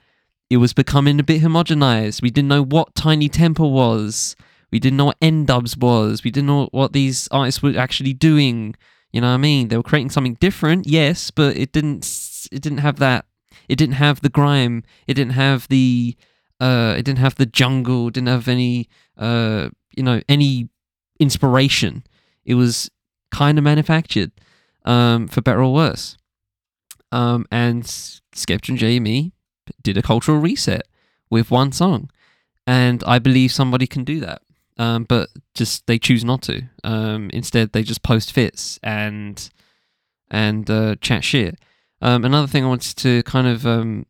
it was becoming a bit homogenized. We didn't know what Tinie Tempah was. We didn't know what N-Dubz was. We didn't know what these artists were actually doing. You know what I mean? They were creating something different, yes, but it didn't. It didn't have that. It didn't have the grime. It didn't have the. Uh, it didn't have the jungle. Didn't have any. Uh, you know, any inspiration. It was kind of manufactured, um, for better or worse. Um, and Skepta and JME did a cultural reset with one song, and I believe somebody can do that. Um, but just they choose not to. Um, instead, they just post fits and and uh, chat shit. Um, another thing I wanted to kind of um,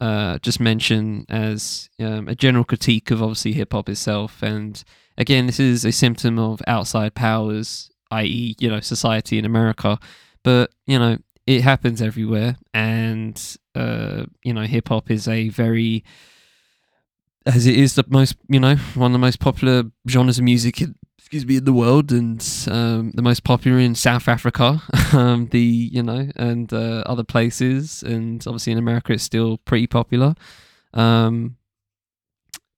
uh, just mention as um, a general critique of obviously hip hop itself, and again, this is a symptom of outside powers, i.e., you know, society in America. But you know, it happens everywhere, and uh, you know, hip hop is a very as it is the most, you know, one of the most popular genres of music, in, excuse me, in the world, and um, the most popular in South Africa, um, the you know, and uh, other places, and obviously in America, it's still pretty popular. Um,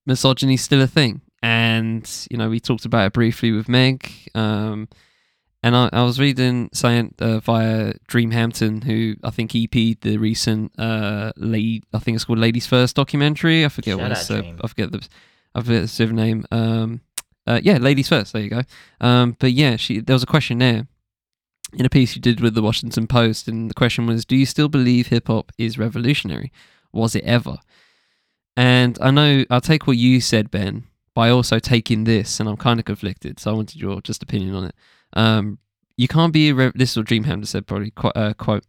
misogyny is still a thing, and you know, we talked about it briefly with Meg. Um, and I, I was reading saying uh, via Dream Hampton, who I think EP'd the recent uh, lady, I think it's called Ladies First documentary. I forget Shout what it's, uh, I forget the, I forget the civic name. Um, uh, yeah, Ladies First. There you go. Um, but yeah, she there was a question there in a piece you did with the Washington Post, and the question was, do you still believe hip hop is revolutionary? Was it ever? And I know I'll take what you said, Ben, by also taking this, and I'm kind of conflicted. So I wanted your just opinion on it. Um, you can't be a re- this is Dream Hampton said probably qu- uh, quote.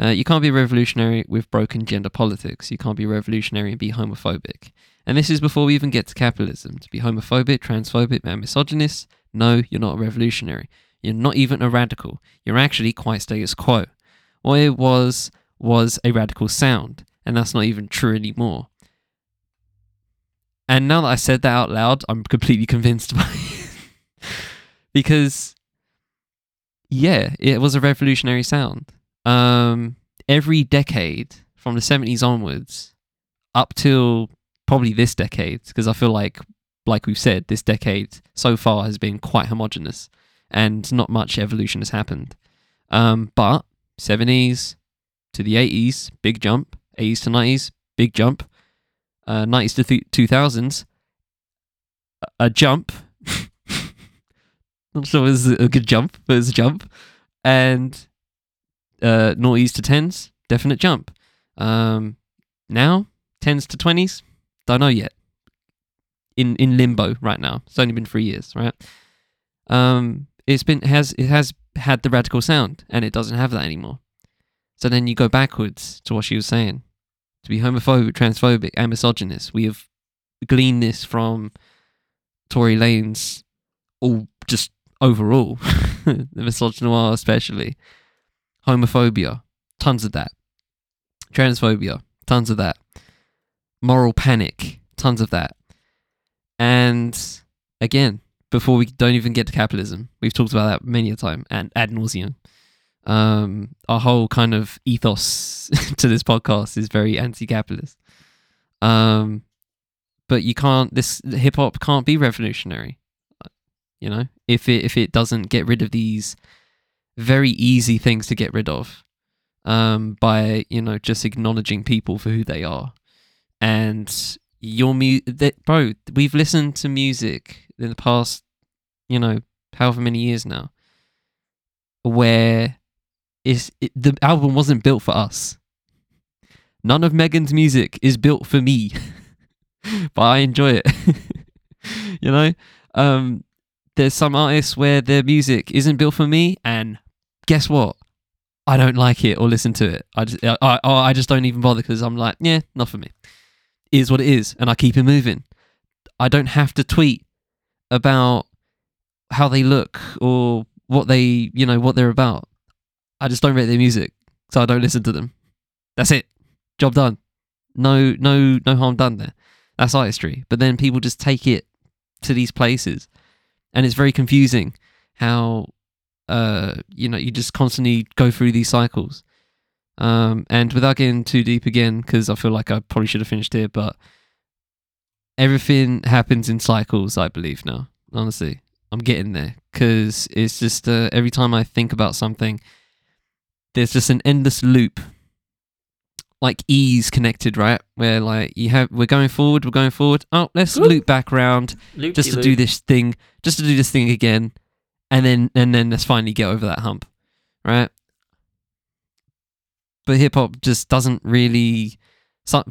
Uh, you can't be revolutionary with broken gender politics. You can't be revolutionary and be homophobic. And this is before we even get to capitalism. To be homophobic, transphobic, and misogynist, no, you're not a revolutionary. You're not even a radical. You're actually quite status quo. What it was was a radical sound, and that's not even true anymore. And now that I said that out loud, I'm completely convinced by it. because yeah, it was a revolutionary sound. Um, every decade from the 70s onwards up till probably this decade, because I feel like, like we've said, this decade so far has been quite homogenous and not much evolution has happened. Um, but 70s to the 80s, big jump. 80s to 90s, big jump. Uh, 90s to th- 2000s, a- a jump. Sure it was a good jump, but it was a jump. And uh, noughties to tens, definite jump. Um, now tens to twenties, don't know yet. In in limbo right now. It's only been three years, right? Um, it's been has it has had the radical sound, and it doesn't have that anymore. So then you go backwards to what she was saying. To be homophobic, transphobic, and misogynist, we have gleaned this from Tory Lanez all just overall, the misogynoir especially, homophobia, tons of that, transphobia, tons of that, moral panic, tons of that. And again, before we don't even get to capitalism, we've talked about that many a time and ad nauseum. Um, our whole kind of ethos to this podcast is very anti-capitalist. Um, but you can't. This hip hop can't be revolutionary. You know, if it if it doesn't get rid of these very easy things to get rid of, um, by you know just acknowledging people for who they are, and your mu that bro, we've listened to music in the past, you know, however many years now, where is it, the album wasn't built for us. None of Megan's music is built for me, but I enjoy it. you know, um, there's some artists where their music isn't built for me, and guess what? I don't like it or listen to it. I just, I, I, just don't even bother because I'm like, yeah, not for me. It is what it is, and I keep it moving. I don't have to tweet about how they look or what they, you know, what they're about. I just don't rate their music, so I don't listen to them. That's it. Job done. No, no, no harm done there. That's artistry. But then people just take it to these places, and it's very confusing how, uh, you know, you just constantly go through these cycles. Um, and without getting too deep again, because I feel like I probably should have finished here, but everything happens in cycles, I believe now. Honestly, I'm getting there because it's just uh, every time I think about something, there's just an endless loop, like E's connected, right? Where like you have, we're going forward, we're going forward. Oh, let's Whoop. loop back around just to do this thing, just to do this thing again, and then and then let's finally get over that hump, right? But hip hop just doesn't really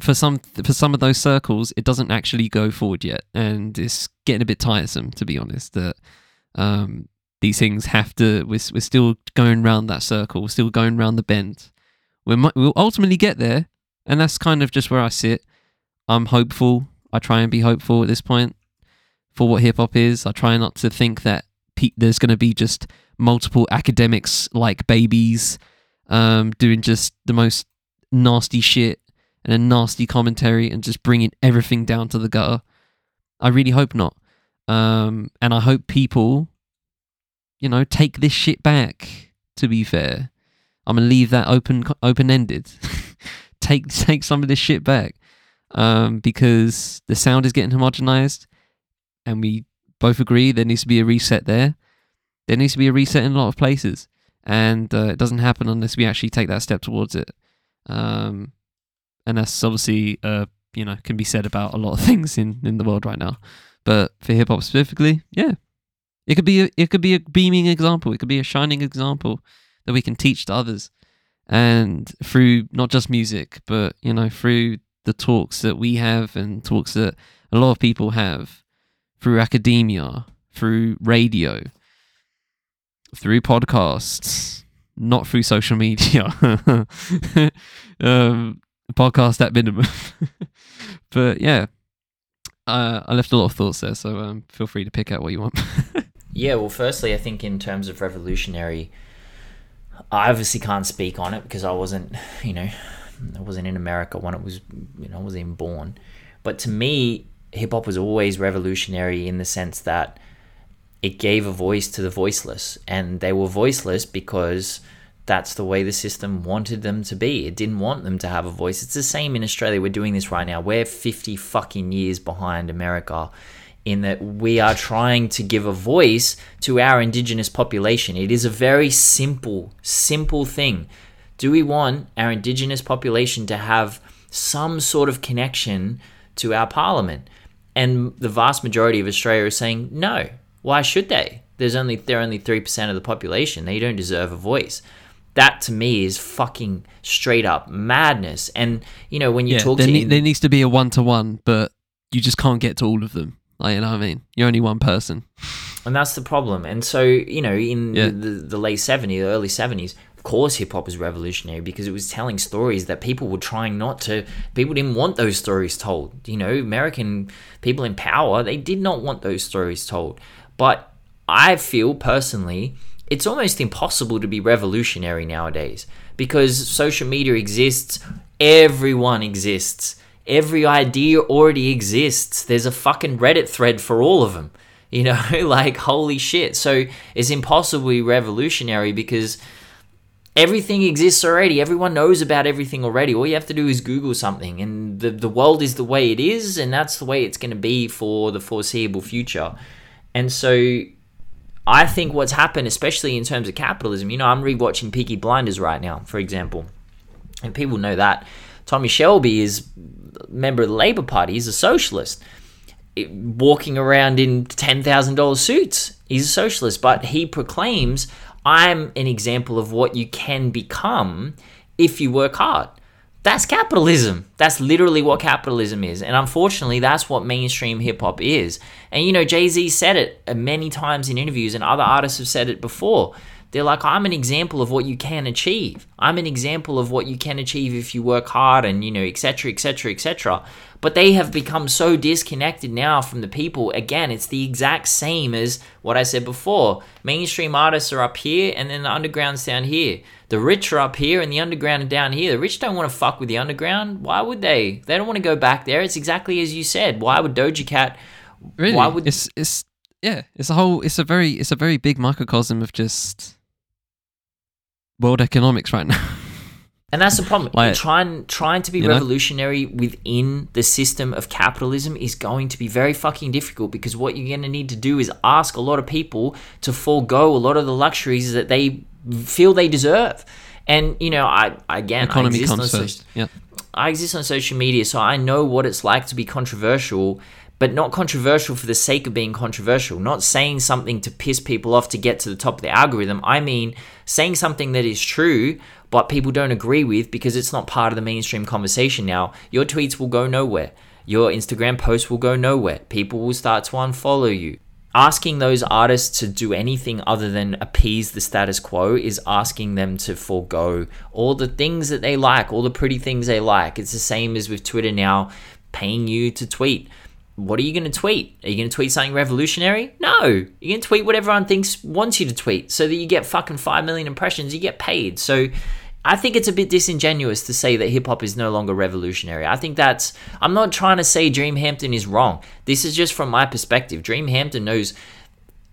for some for some of those circles, it doesn't actually go forward yet, and it's getting a bit tiresome to be honest. That um, these things have to. We're, we're still going round that circle, we're still going round the bend. We might, we'll ultimately get there, and that's kind of just where I sit. I'm hopeful. I try and be hopeful at this point for what hip hop is. I try not to think that pe- there's going to be just multiple Akademiks like babies um, doing just the most nasty shit and a nasty commentary and just bringing everything down to the gutter. I really hope not. Um, and I hope people, you know, take this shit back. To be fair, I'm gonna leave that open open ended. take take some of this shit back, um, because the sound is getting homogenized, and we both agree there needs to be a reset there. There needs to be a reset in a lot of places, and uh, it doesn't happen unless we actually take that step towards it. Um, and that's obviously uh you know can be said about a lot of things in in the world right now but for hip hop specifically yeah it could be a, it could be a beaming example it could be a shining example that we can teach to others and through not just music but you know through the talks that we have and talks that a lot of people have through academia through radio through podcasts not through social media um podcast at minimum. but yeah, uh, I left a lot of thoughts there, so um, feel free to pick out what you want. yeah, well, firstly, I think in terms of revolutionary, I obviously can't speak on it because I wasn't, you know, I wasn't in America when it was, you know, I wasn't even born. But to me, hip hop was always revolutionary in the sense that it gave a voice to the voiceless, and they were voiceless because that's the way the system wanted them to be. It didn't want them to have a voice. It's the same in Australia. We're doing this right now. We're 50 fucking years behind America in that we are trying to give a voice to our indigenous population. It is a very simple, simple thing. Do we want our indigenous population to have some sort of connection to our parliament? And the vast majority of Australia is saying no. Why should they? There's only they're only three percent of the population. They don't deserve a voice that to me is fucking straight up madness. And you know, when you yeah, talk there to ne- there needs to be a one to one, but you just can't get to all of them. Like, you know what I mean? You're only one person. And that's the problem. And so, you know, in Yeah. the, the, the late 70s, early 70s, of course hip hop was revolutionary because it was telling stories that people were trying not to, people didn't want those stories told. You know, American people in power, they did not want those stories told. But I feel personally, it's almost impossible to be revolutionary nowadays because social media exists, everyone exists. Every idea already exists. There's a fucking Reddit thread for all of them. You know, like holy shit. So it's impossibly revolutionary because everything exists already. Everyone knows about everything already. All you have to do is Google something, and the, the world is the way it is, and that's the way it's going to be for the foreseeable future. And so I think what's happened, especially in terms of capitalism, you know, I'm rewatching Peaky Blinders right now, for example, and people know that Tommy Shelby is a member of the Labour Party. He's a socialist, walking around in ten thousand dollars suits. He's a socialist, but he proclaims, "I'm an example of what you can become if you work hard." That's capitalism. That's literally what capitalism is. And unfortunately, that's what mainstream hip hop is. And you know, Jay Z said it many times in interviews, and other artists have said it before. They're like, I'm an example of what you can achieve. I'm an example of what you can achieve if you work hard and, you know, etc., etc., etc. But they have become so disconnected now from the people. Again, it's the exact same as what I said before. Mainstream artists are up here and then the underground's down here. The rich are up here and the underground are down here. The rich don't want to fuck with the underground. Why would they? They don't want to go back there. It's exactly as you said. Why would Doja Cat? Really, Why would- it's it's yeah, it's a whole it's a very it's a very big microcosm of just world economics right now. And that's the problem. Like- trying trying to be You know? revolutionary within the system of capitalism is going to be very fucking difficult because what you're going to need to do is ask a lot of people to forego a lot of the luxuries that they feel they deserve. And you know, I again, I Economy exist on so-. Yeah, I exist on social media, so I know what it's like to be controversial, but not controversial for the sake of being controversial. Not saying something to piss people off to get to the top of the algorithm. I mean, saying something that is true, but people don't agree with because it's not part of the mainstream conversation now. Your tweets will go nowhere. Your Instagram posts will go nowhere. People will start to unfollow you. Asking those artists to do anything other than appease the status quo is asking them to forego all the things that they like, all the pretty things they like. It's the same as with Twitter now paying you to tweet. What are you going to tweet? Are you going to tweet something revolutionary? No. You're going to tweet what everyone thinks wants you to tweet so that you get fucking 5 million impressions, you get paid. So I think it's a bit disingenuous to say that hip hop is no longer revolutionary. I think that's. I'm not trying to say Dream Hampton is wrong. This is just from my perspective. Dream Hampton knows,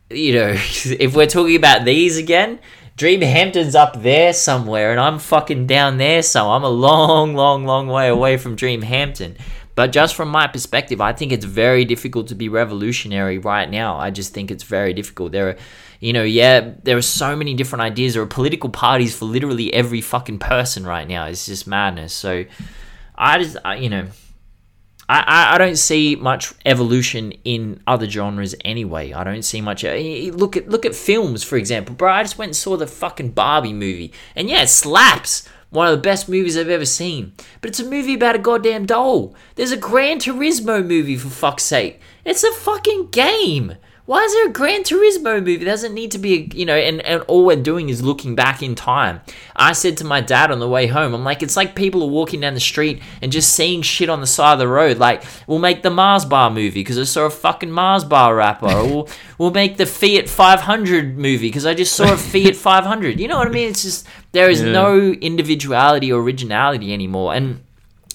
you know, if we're talking about these again, Dream Hampton's up there somewhere and I'm fucking down there, so I'm a long, long, long way away from Dream Hampton. But just from my perspective, I think it's very difficult to be revolutionary right now. I just think it's very difficult. There are, you know, yeah, there are so many different ideas. There are political parties for literally every fucking person right now. It's just madness. So, I just, I, you know, I, I, don't see much evolution in other genres anyway. I don't see much. eh, Look at look at films, for example, bro. I just went and saw the fucking Barbie movie, and yeah, it slaps. One of the best movies I've ever seen. But it's a movie about a goddamn doll. There's a Gran Turismo movie for fuck's sake. It's a fucking game. Why is there a Gran Turismo movie? There doesn't need to be, a, you know, and, and all we're doing is looking back in time. I said to my dad on the way home, I'm like, it's like people are walking down the street and just seeing shit on the side of the road. Like, we'll make the Mars Bar movie because I saw a fucking Mars Bar wrapper. Or we'll, we'll make the Fiat 500 movie because I just saw a Fiat 500. You know what I mean? It's just, there is Yeah. no individuality or originality anymore. And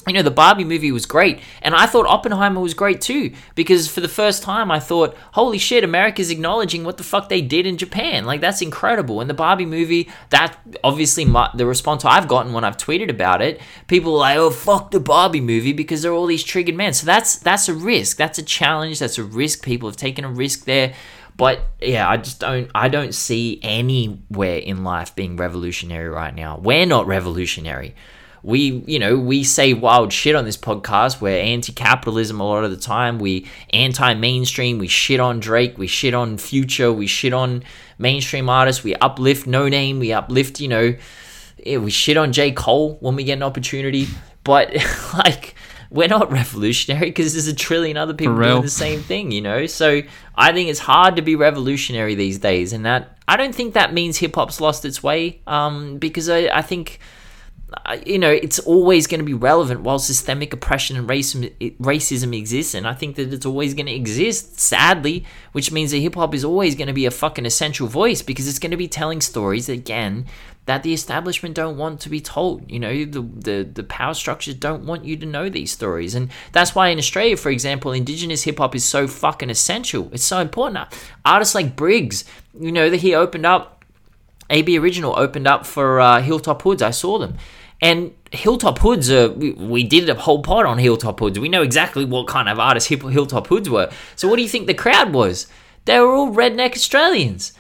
you know, the Barbie movie was great, and I thought Oppenheimer was great too, because for the first time I thought, holy shit, America's acknowledging what the fuck they did in Japan. Like, that's incredible. And the Barbie movie, that obviously my, the response I've gotten when I've tweeted about it, people are like, oh, fuck the Barbie movie because there are all these triggered men. So that's that's a risk. That's a challenge. That's a risk. People have taken a risk there. But yeah, I just don't I don't see anywhere in life being revolutionary right now. We're not revolutionary. We you know we say wild shit on this podcast. We're anti-capitalism a lot of the time. We anti-mainstream. We shit on drake. We shit on future. We shit on mainstream artists. We uplift Noname. We uplift you know we shit on j. Cole when we get an opportunity. But like we're not revolutionary because there's a trillion other people doing the same thing you know so i think it's hard to be revolutionary these days and that i don't think that means hip-hop's lost its way um because i, I think uh, you know, it's always going to be relevant while systemic oppression and racism, racism exists. And I think that it's always going to exist, sadly, which means that hip hop is always going to be a fucking essential voice because it's going to be telling stories, again, that the establishment don't want to be told. You know, the, the, the power structures don't want you to know these stories. And that's why in Australia, for example, Indigenous hip hop is so fucking essential. It's so important. Artists like Briggs, you know, that he opened up, AB Original opened up for uh, Hilltop Hoods. I saw them. And Hilltop Hoods, we, we, did a whole pod on Hilltop Hoods. We know exactly what kind of artists Hilltop Hoods were. So what do you think the crowd was? They were all redneck Australians.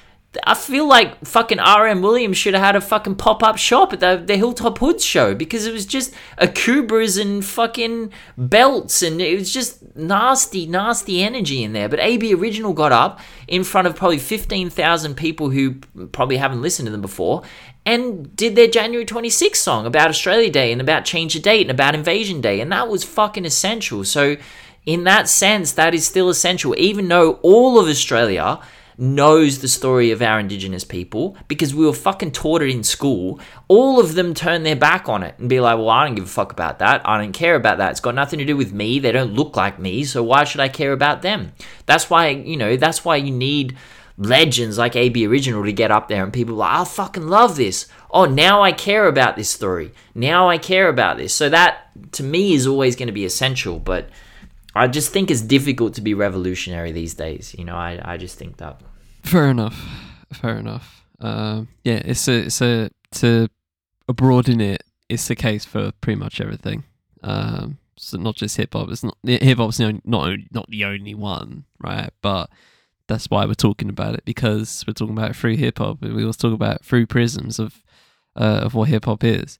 I feel like fucking RM Williams should have had a fucking pop up shop at the, the Hilltop Hoods show because it was just akubras and fucking belts and it was just nasty, nasty energy in there. But AB Original got up in front of probably 15,000 people who probably haven't listened to them before and did their January 26th song about Australia Day and about Change the Date and about Invasion Day. And that was fucking essential. So, in that sense, that is still essential, even though all of Australia knows the story of our indigenous people because we were fucking taught it in school. All of them turn their back on it and be like, well, I don't give a fuck about that. I don't care about that. It's got nothing to do with me. They don't look like me. So why should I care about them? That's why, you know, that's why you need legends like AB Original to get up there and people like, I fucking love this. Oh, now I care about this story. Now I care about this. So that to me is always going to be essential. But I just think it's difficult to be revolutionary these days. You know, I, I just think that. Fair enough. Fair enough. Um, yeah, it's a it's a to broaden it. It's the case for pretty much everything. Um, so not just hip hop. It's not hip hop's not not not the only one, right? But that's why we're talking about it because we're talking about it through hip hop. We also talk about through prisms of uh, of what hip hop is.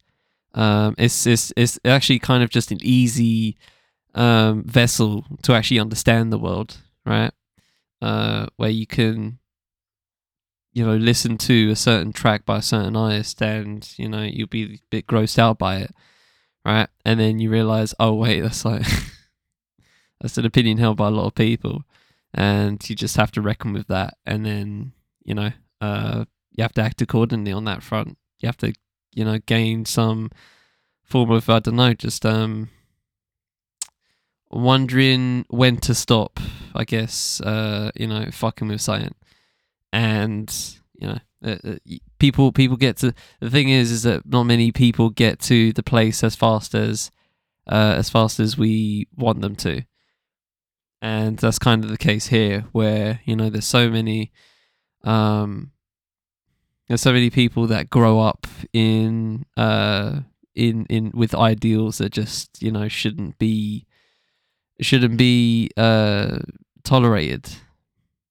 Um, it's it's it's actually kind of just an easy um, vessel to actually understand the world, right? Uh, where you can you know listen to a certain track by a certain artist and you know you'll be a bit grossed out by it right? And then you realize oh wait that's like that's an opinion held by a lot of people. And you just have to reckon with that. And then you know uh, you have to act accordingly on that front. You have to you know gain some form of i don't know just um wondering when to stop i guess uh you know fucking with something and you know uh, uh people people get to the thing is is that not many people get to the place as fast as uh, as fast as we want them to. And that's kind of the case here where you know there's so many um there's so many people that grow up in uh in in with ideals that just you know shouldn't be shouldn't be uh tolerated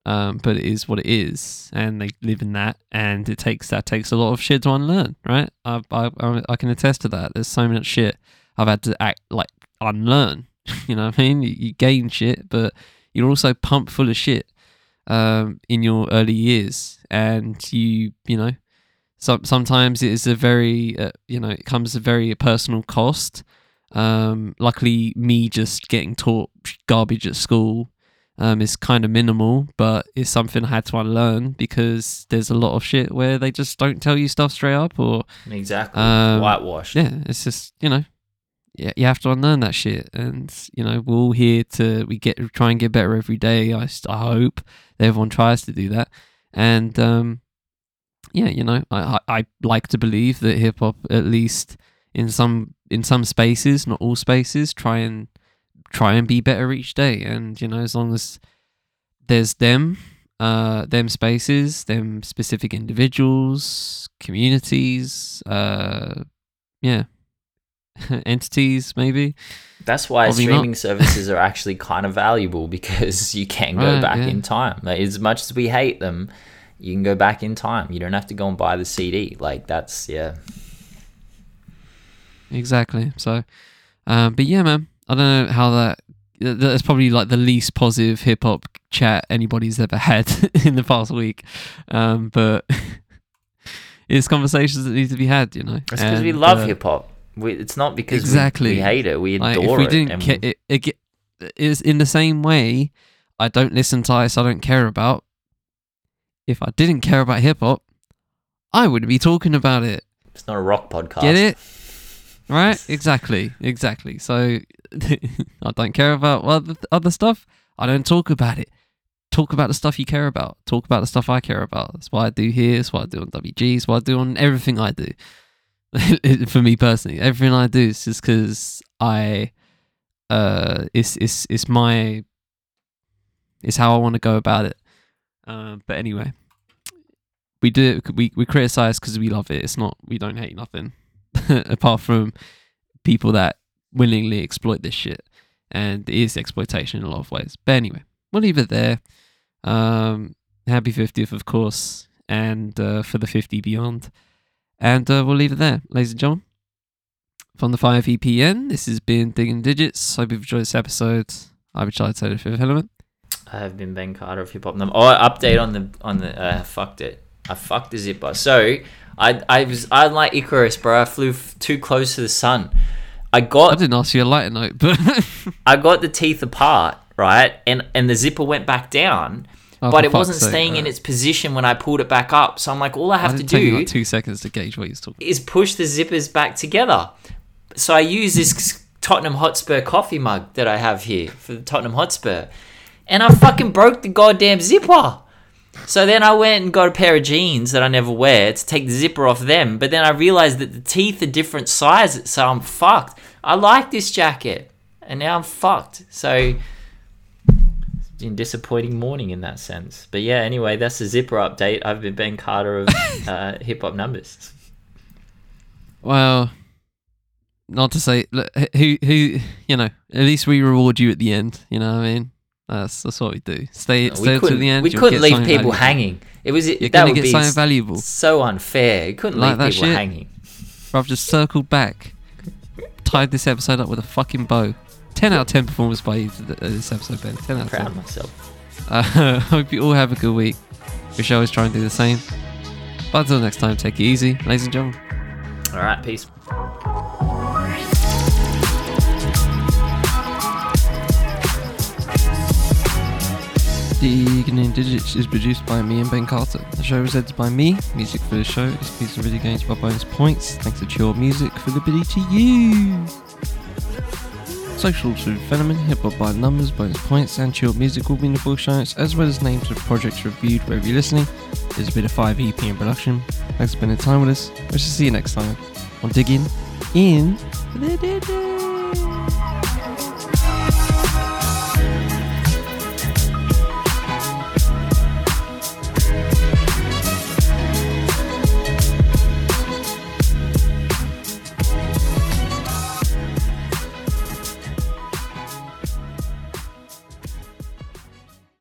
um but it is what it is and they live in that and it takes that takes a lot of shit to unlearn right i i i can attest to that there's so much shit i've had to act like unlearn you know what I mean? You, you gain shit, but you're also pumped full of shit um, in your early years, and you you know, some sometimes it is a very uh, you know it comes a very personal cost. Um, luckily, me just getting taught garbage at school um, is kind of minimal, but it's something I had to unlearn because there's a lot of shit where they just don't tell you stuff straight up or exactly um, whitewashed. Yeah, it's just you know yeah, you have to unlearn that shit. And you know, we're all here to we get try and get better every day. I, I hope everyone tries to do that. And um, yeah, you know, I, I, I like to believe that hip hop, at least in some in some spaces, not all spaces, try and try and be better each day. And you know, as long as there's them, uh, them spaces, them specific individuals, communities, uh, yeah, entities, maybe. That's why Probably streaming not. services are actually kind of valuable because you can go right, back yeah. in time. Like, as much as we hate them, you can go back in time. You don't have to go and buy the CD. Like that's yeah. Exactly. So, um, but yeah, man, I don't know how that. That's probably like the least positive hip hop chat anybody's ever had in the past week. Um, but it's conversations that need to be had, you know. It's because we love uh, hip hop. It's not because exactly. we, we hate it. We adore like, if we didn't it. Ca- it, it, it is in the same way. I don't listen to artists I don't care about. If I didn't care about hip hop, I wouldn't be talking about it. It's not a rock podcast. Get it? right? Exactly, exactly. So I don't care about other other stuff. I don't talk about it. Talk about the stuff you care about. Talk about the stuff I care about. That's what I do here. That's what I do on WG. It's what I do on everything I do. For me personally, everything I do is just because I, uh, it's it's it's my, it's how I want to go about it. Uh, but anyway, we do it, we we criticize because we love it. It's not we don't hate nothing apart from people that willingly exploit this shit, and it is exploitation in a lot of ways. But anyway, we'll leave it there. Um, happy 50th, of course, and uh, for the 50 beyond. And uh, we'll leave it there, ladies and gentlemen. From the 5EPN, this has been Digging Digits. Hope you've enjoyed this episode. I've been Charlie Taylor, Fifth Element. I have been Ben Carter of Hip Hop Number. Oh, update on the on the. Uh, fucked it. I fucked the zipper. So I I was I like Icarus, bro. I flew f- too close to the sun. I got. I didn't ask you a lighter note, but I got the teeth apart, right? And and the zipper went back down, Oh, but it wasn't sake, staying in its position when I pulled it back up. So I'm like, all I have Why to do like two seconds to gauge what you're talking. is push the zippers back together. So I use this Tottenham Hotspur coffee mug that I have here for the Tottenham Hotspur, and I fucking broke the goddamn zipper. So then I went and got a pair of jeans that I never wear to take the zipper off them. But then I realized that the teeth are different sizes, so I'm fucked. I like this jacket, and now I'm fucked. So it's a disappointing morning in that sense. But yeah, anyway, that's the zipper update. I've been Ben Carter of uh, Hip Hop Numbers. Well, not to say who who you know. At least we reward you at the end. You know what I mean? That's that's what we do. Stay we stay to the end. we couldn't leave people valuable. hanging. It was You're that would get be something valuable. so unfair. You couldn't Like leave people shit? hanging. I've just circled back, tied this episode up with a fucking bow. Ten out of ten performance by you uh, this episode, Ben. Ten out of Proud ten. of myself. Uh, hope you all have a good week. We shall always try and do the same. But until next time, take it easy, ladies and gentlemen. All right, peace. Digging in Digits is produced by me and Ben Carter. The show is edited by me. Music for the show is Pizza and Video Games by Bonus Points. Thanks to Chillhop Music for the ability to use. Socials with Phenomenon, Hip Hop by Numbers, Bonus Points, and Chillhop Music will be in the full show notes, as well as names of projects reviewed wherever you're listening. There's a bit of 5EPN production. Thanks for spending time with us. We shall see you next time on Digging in the Digits.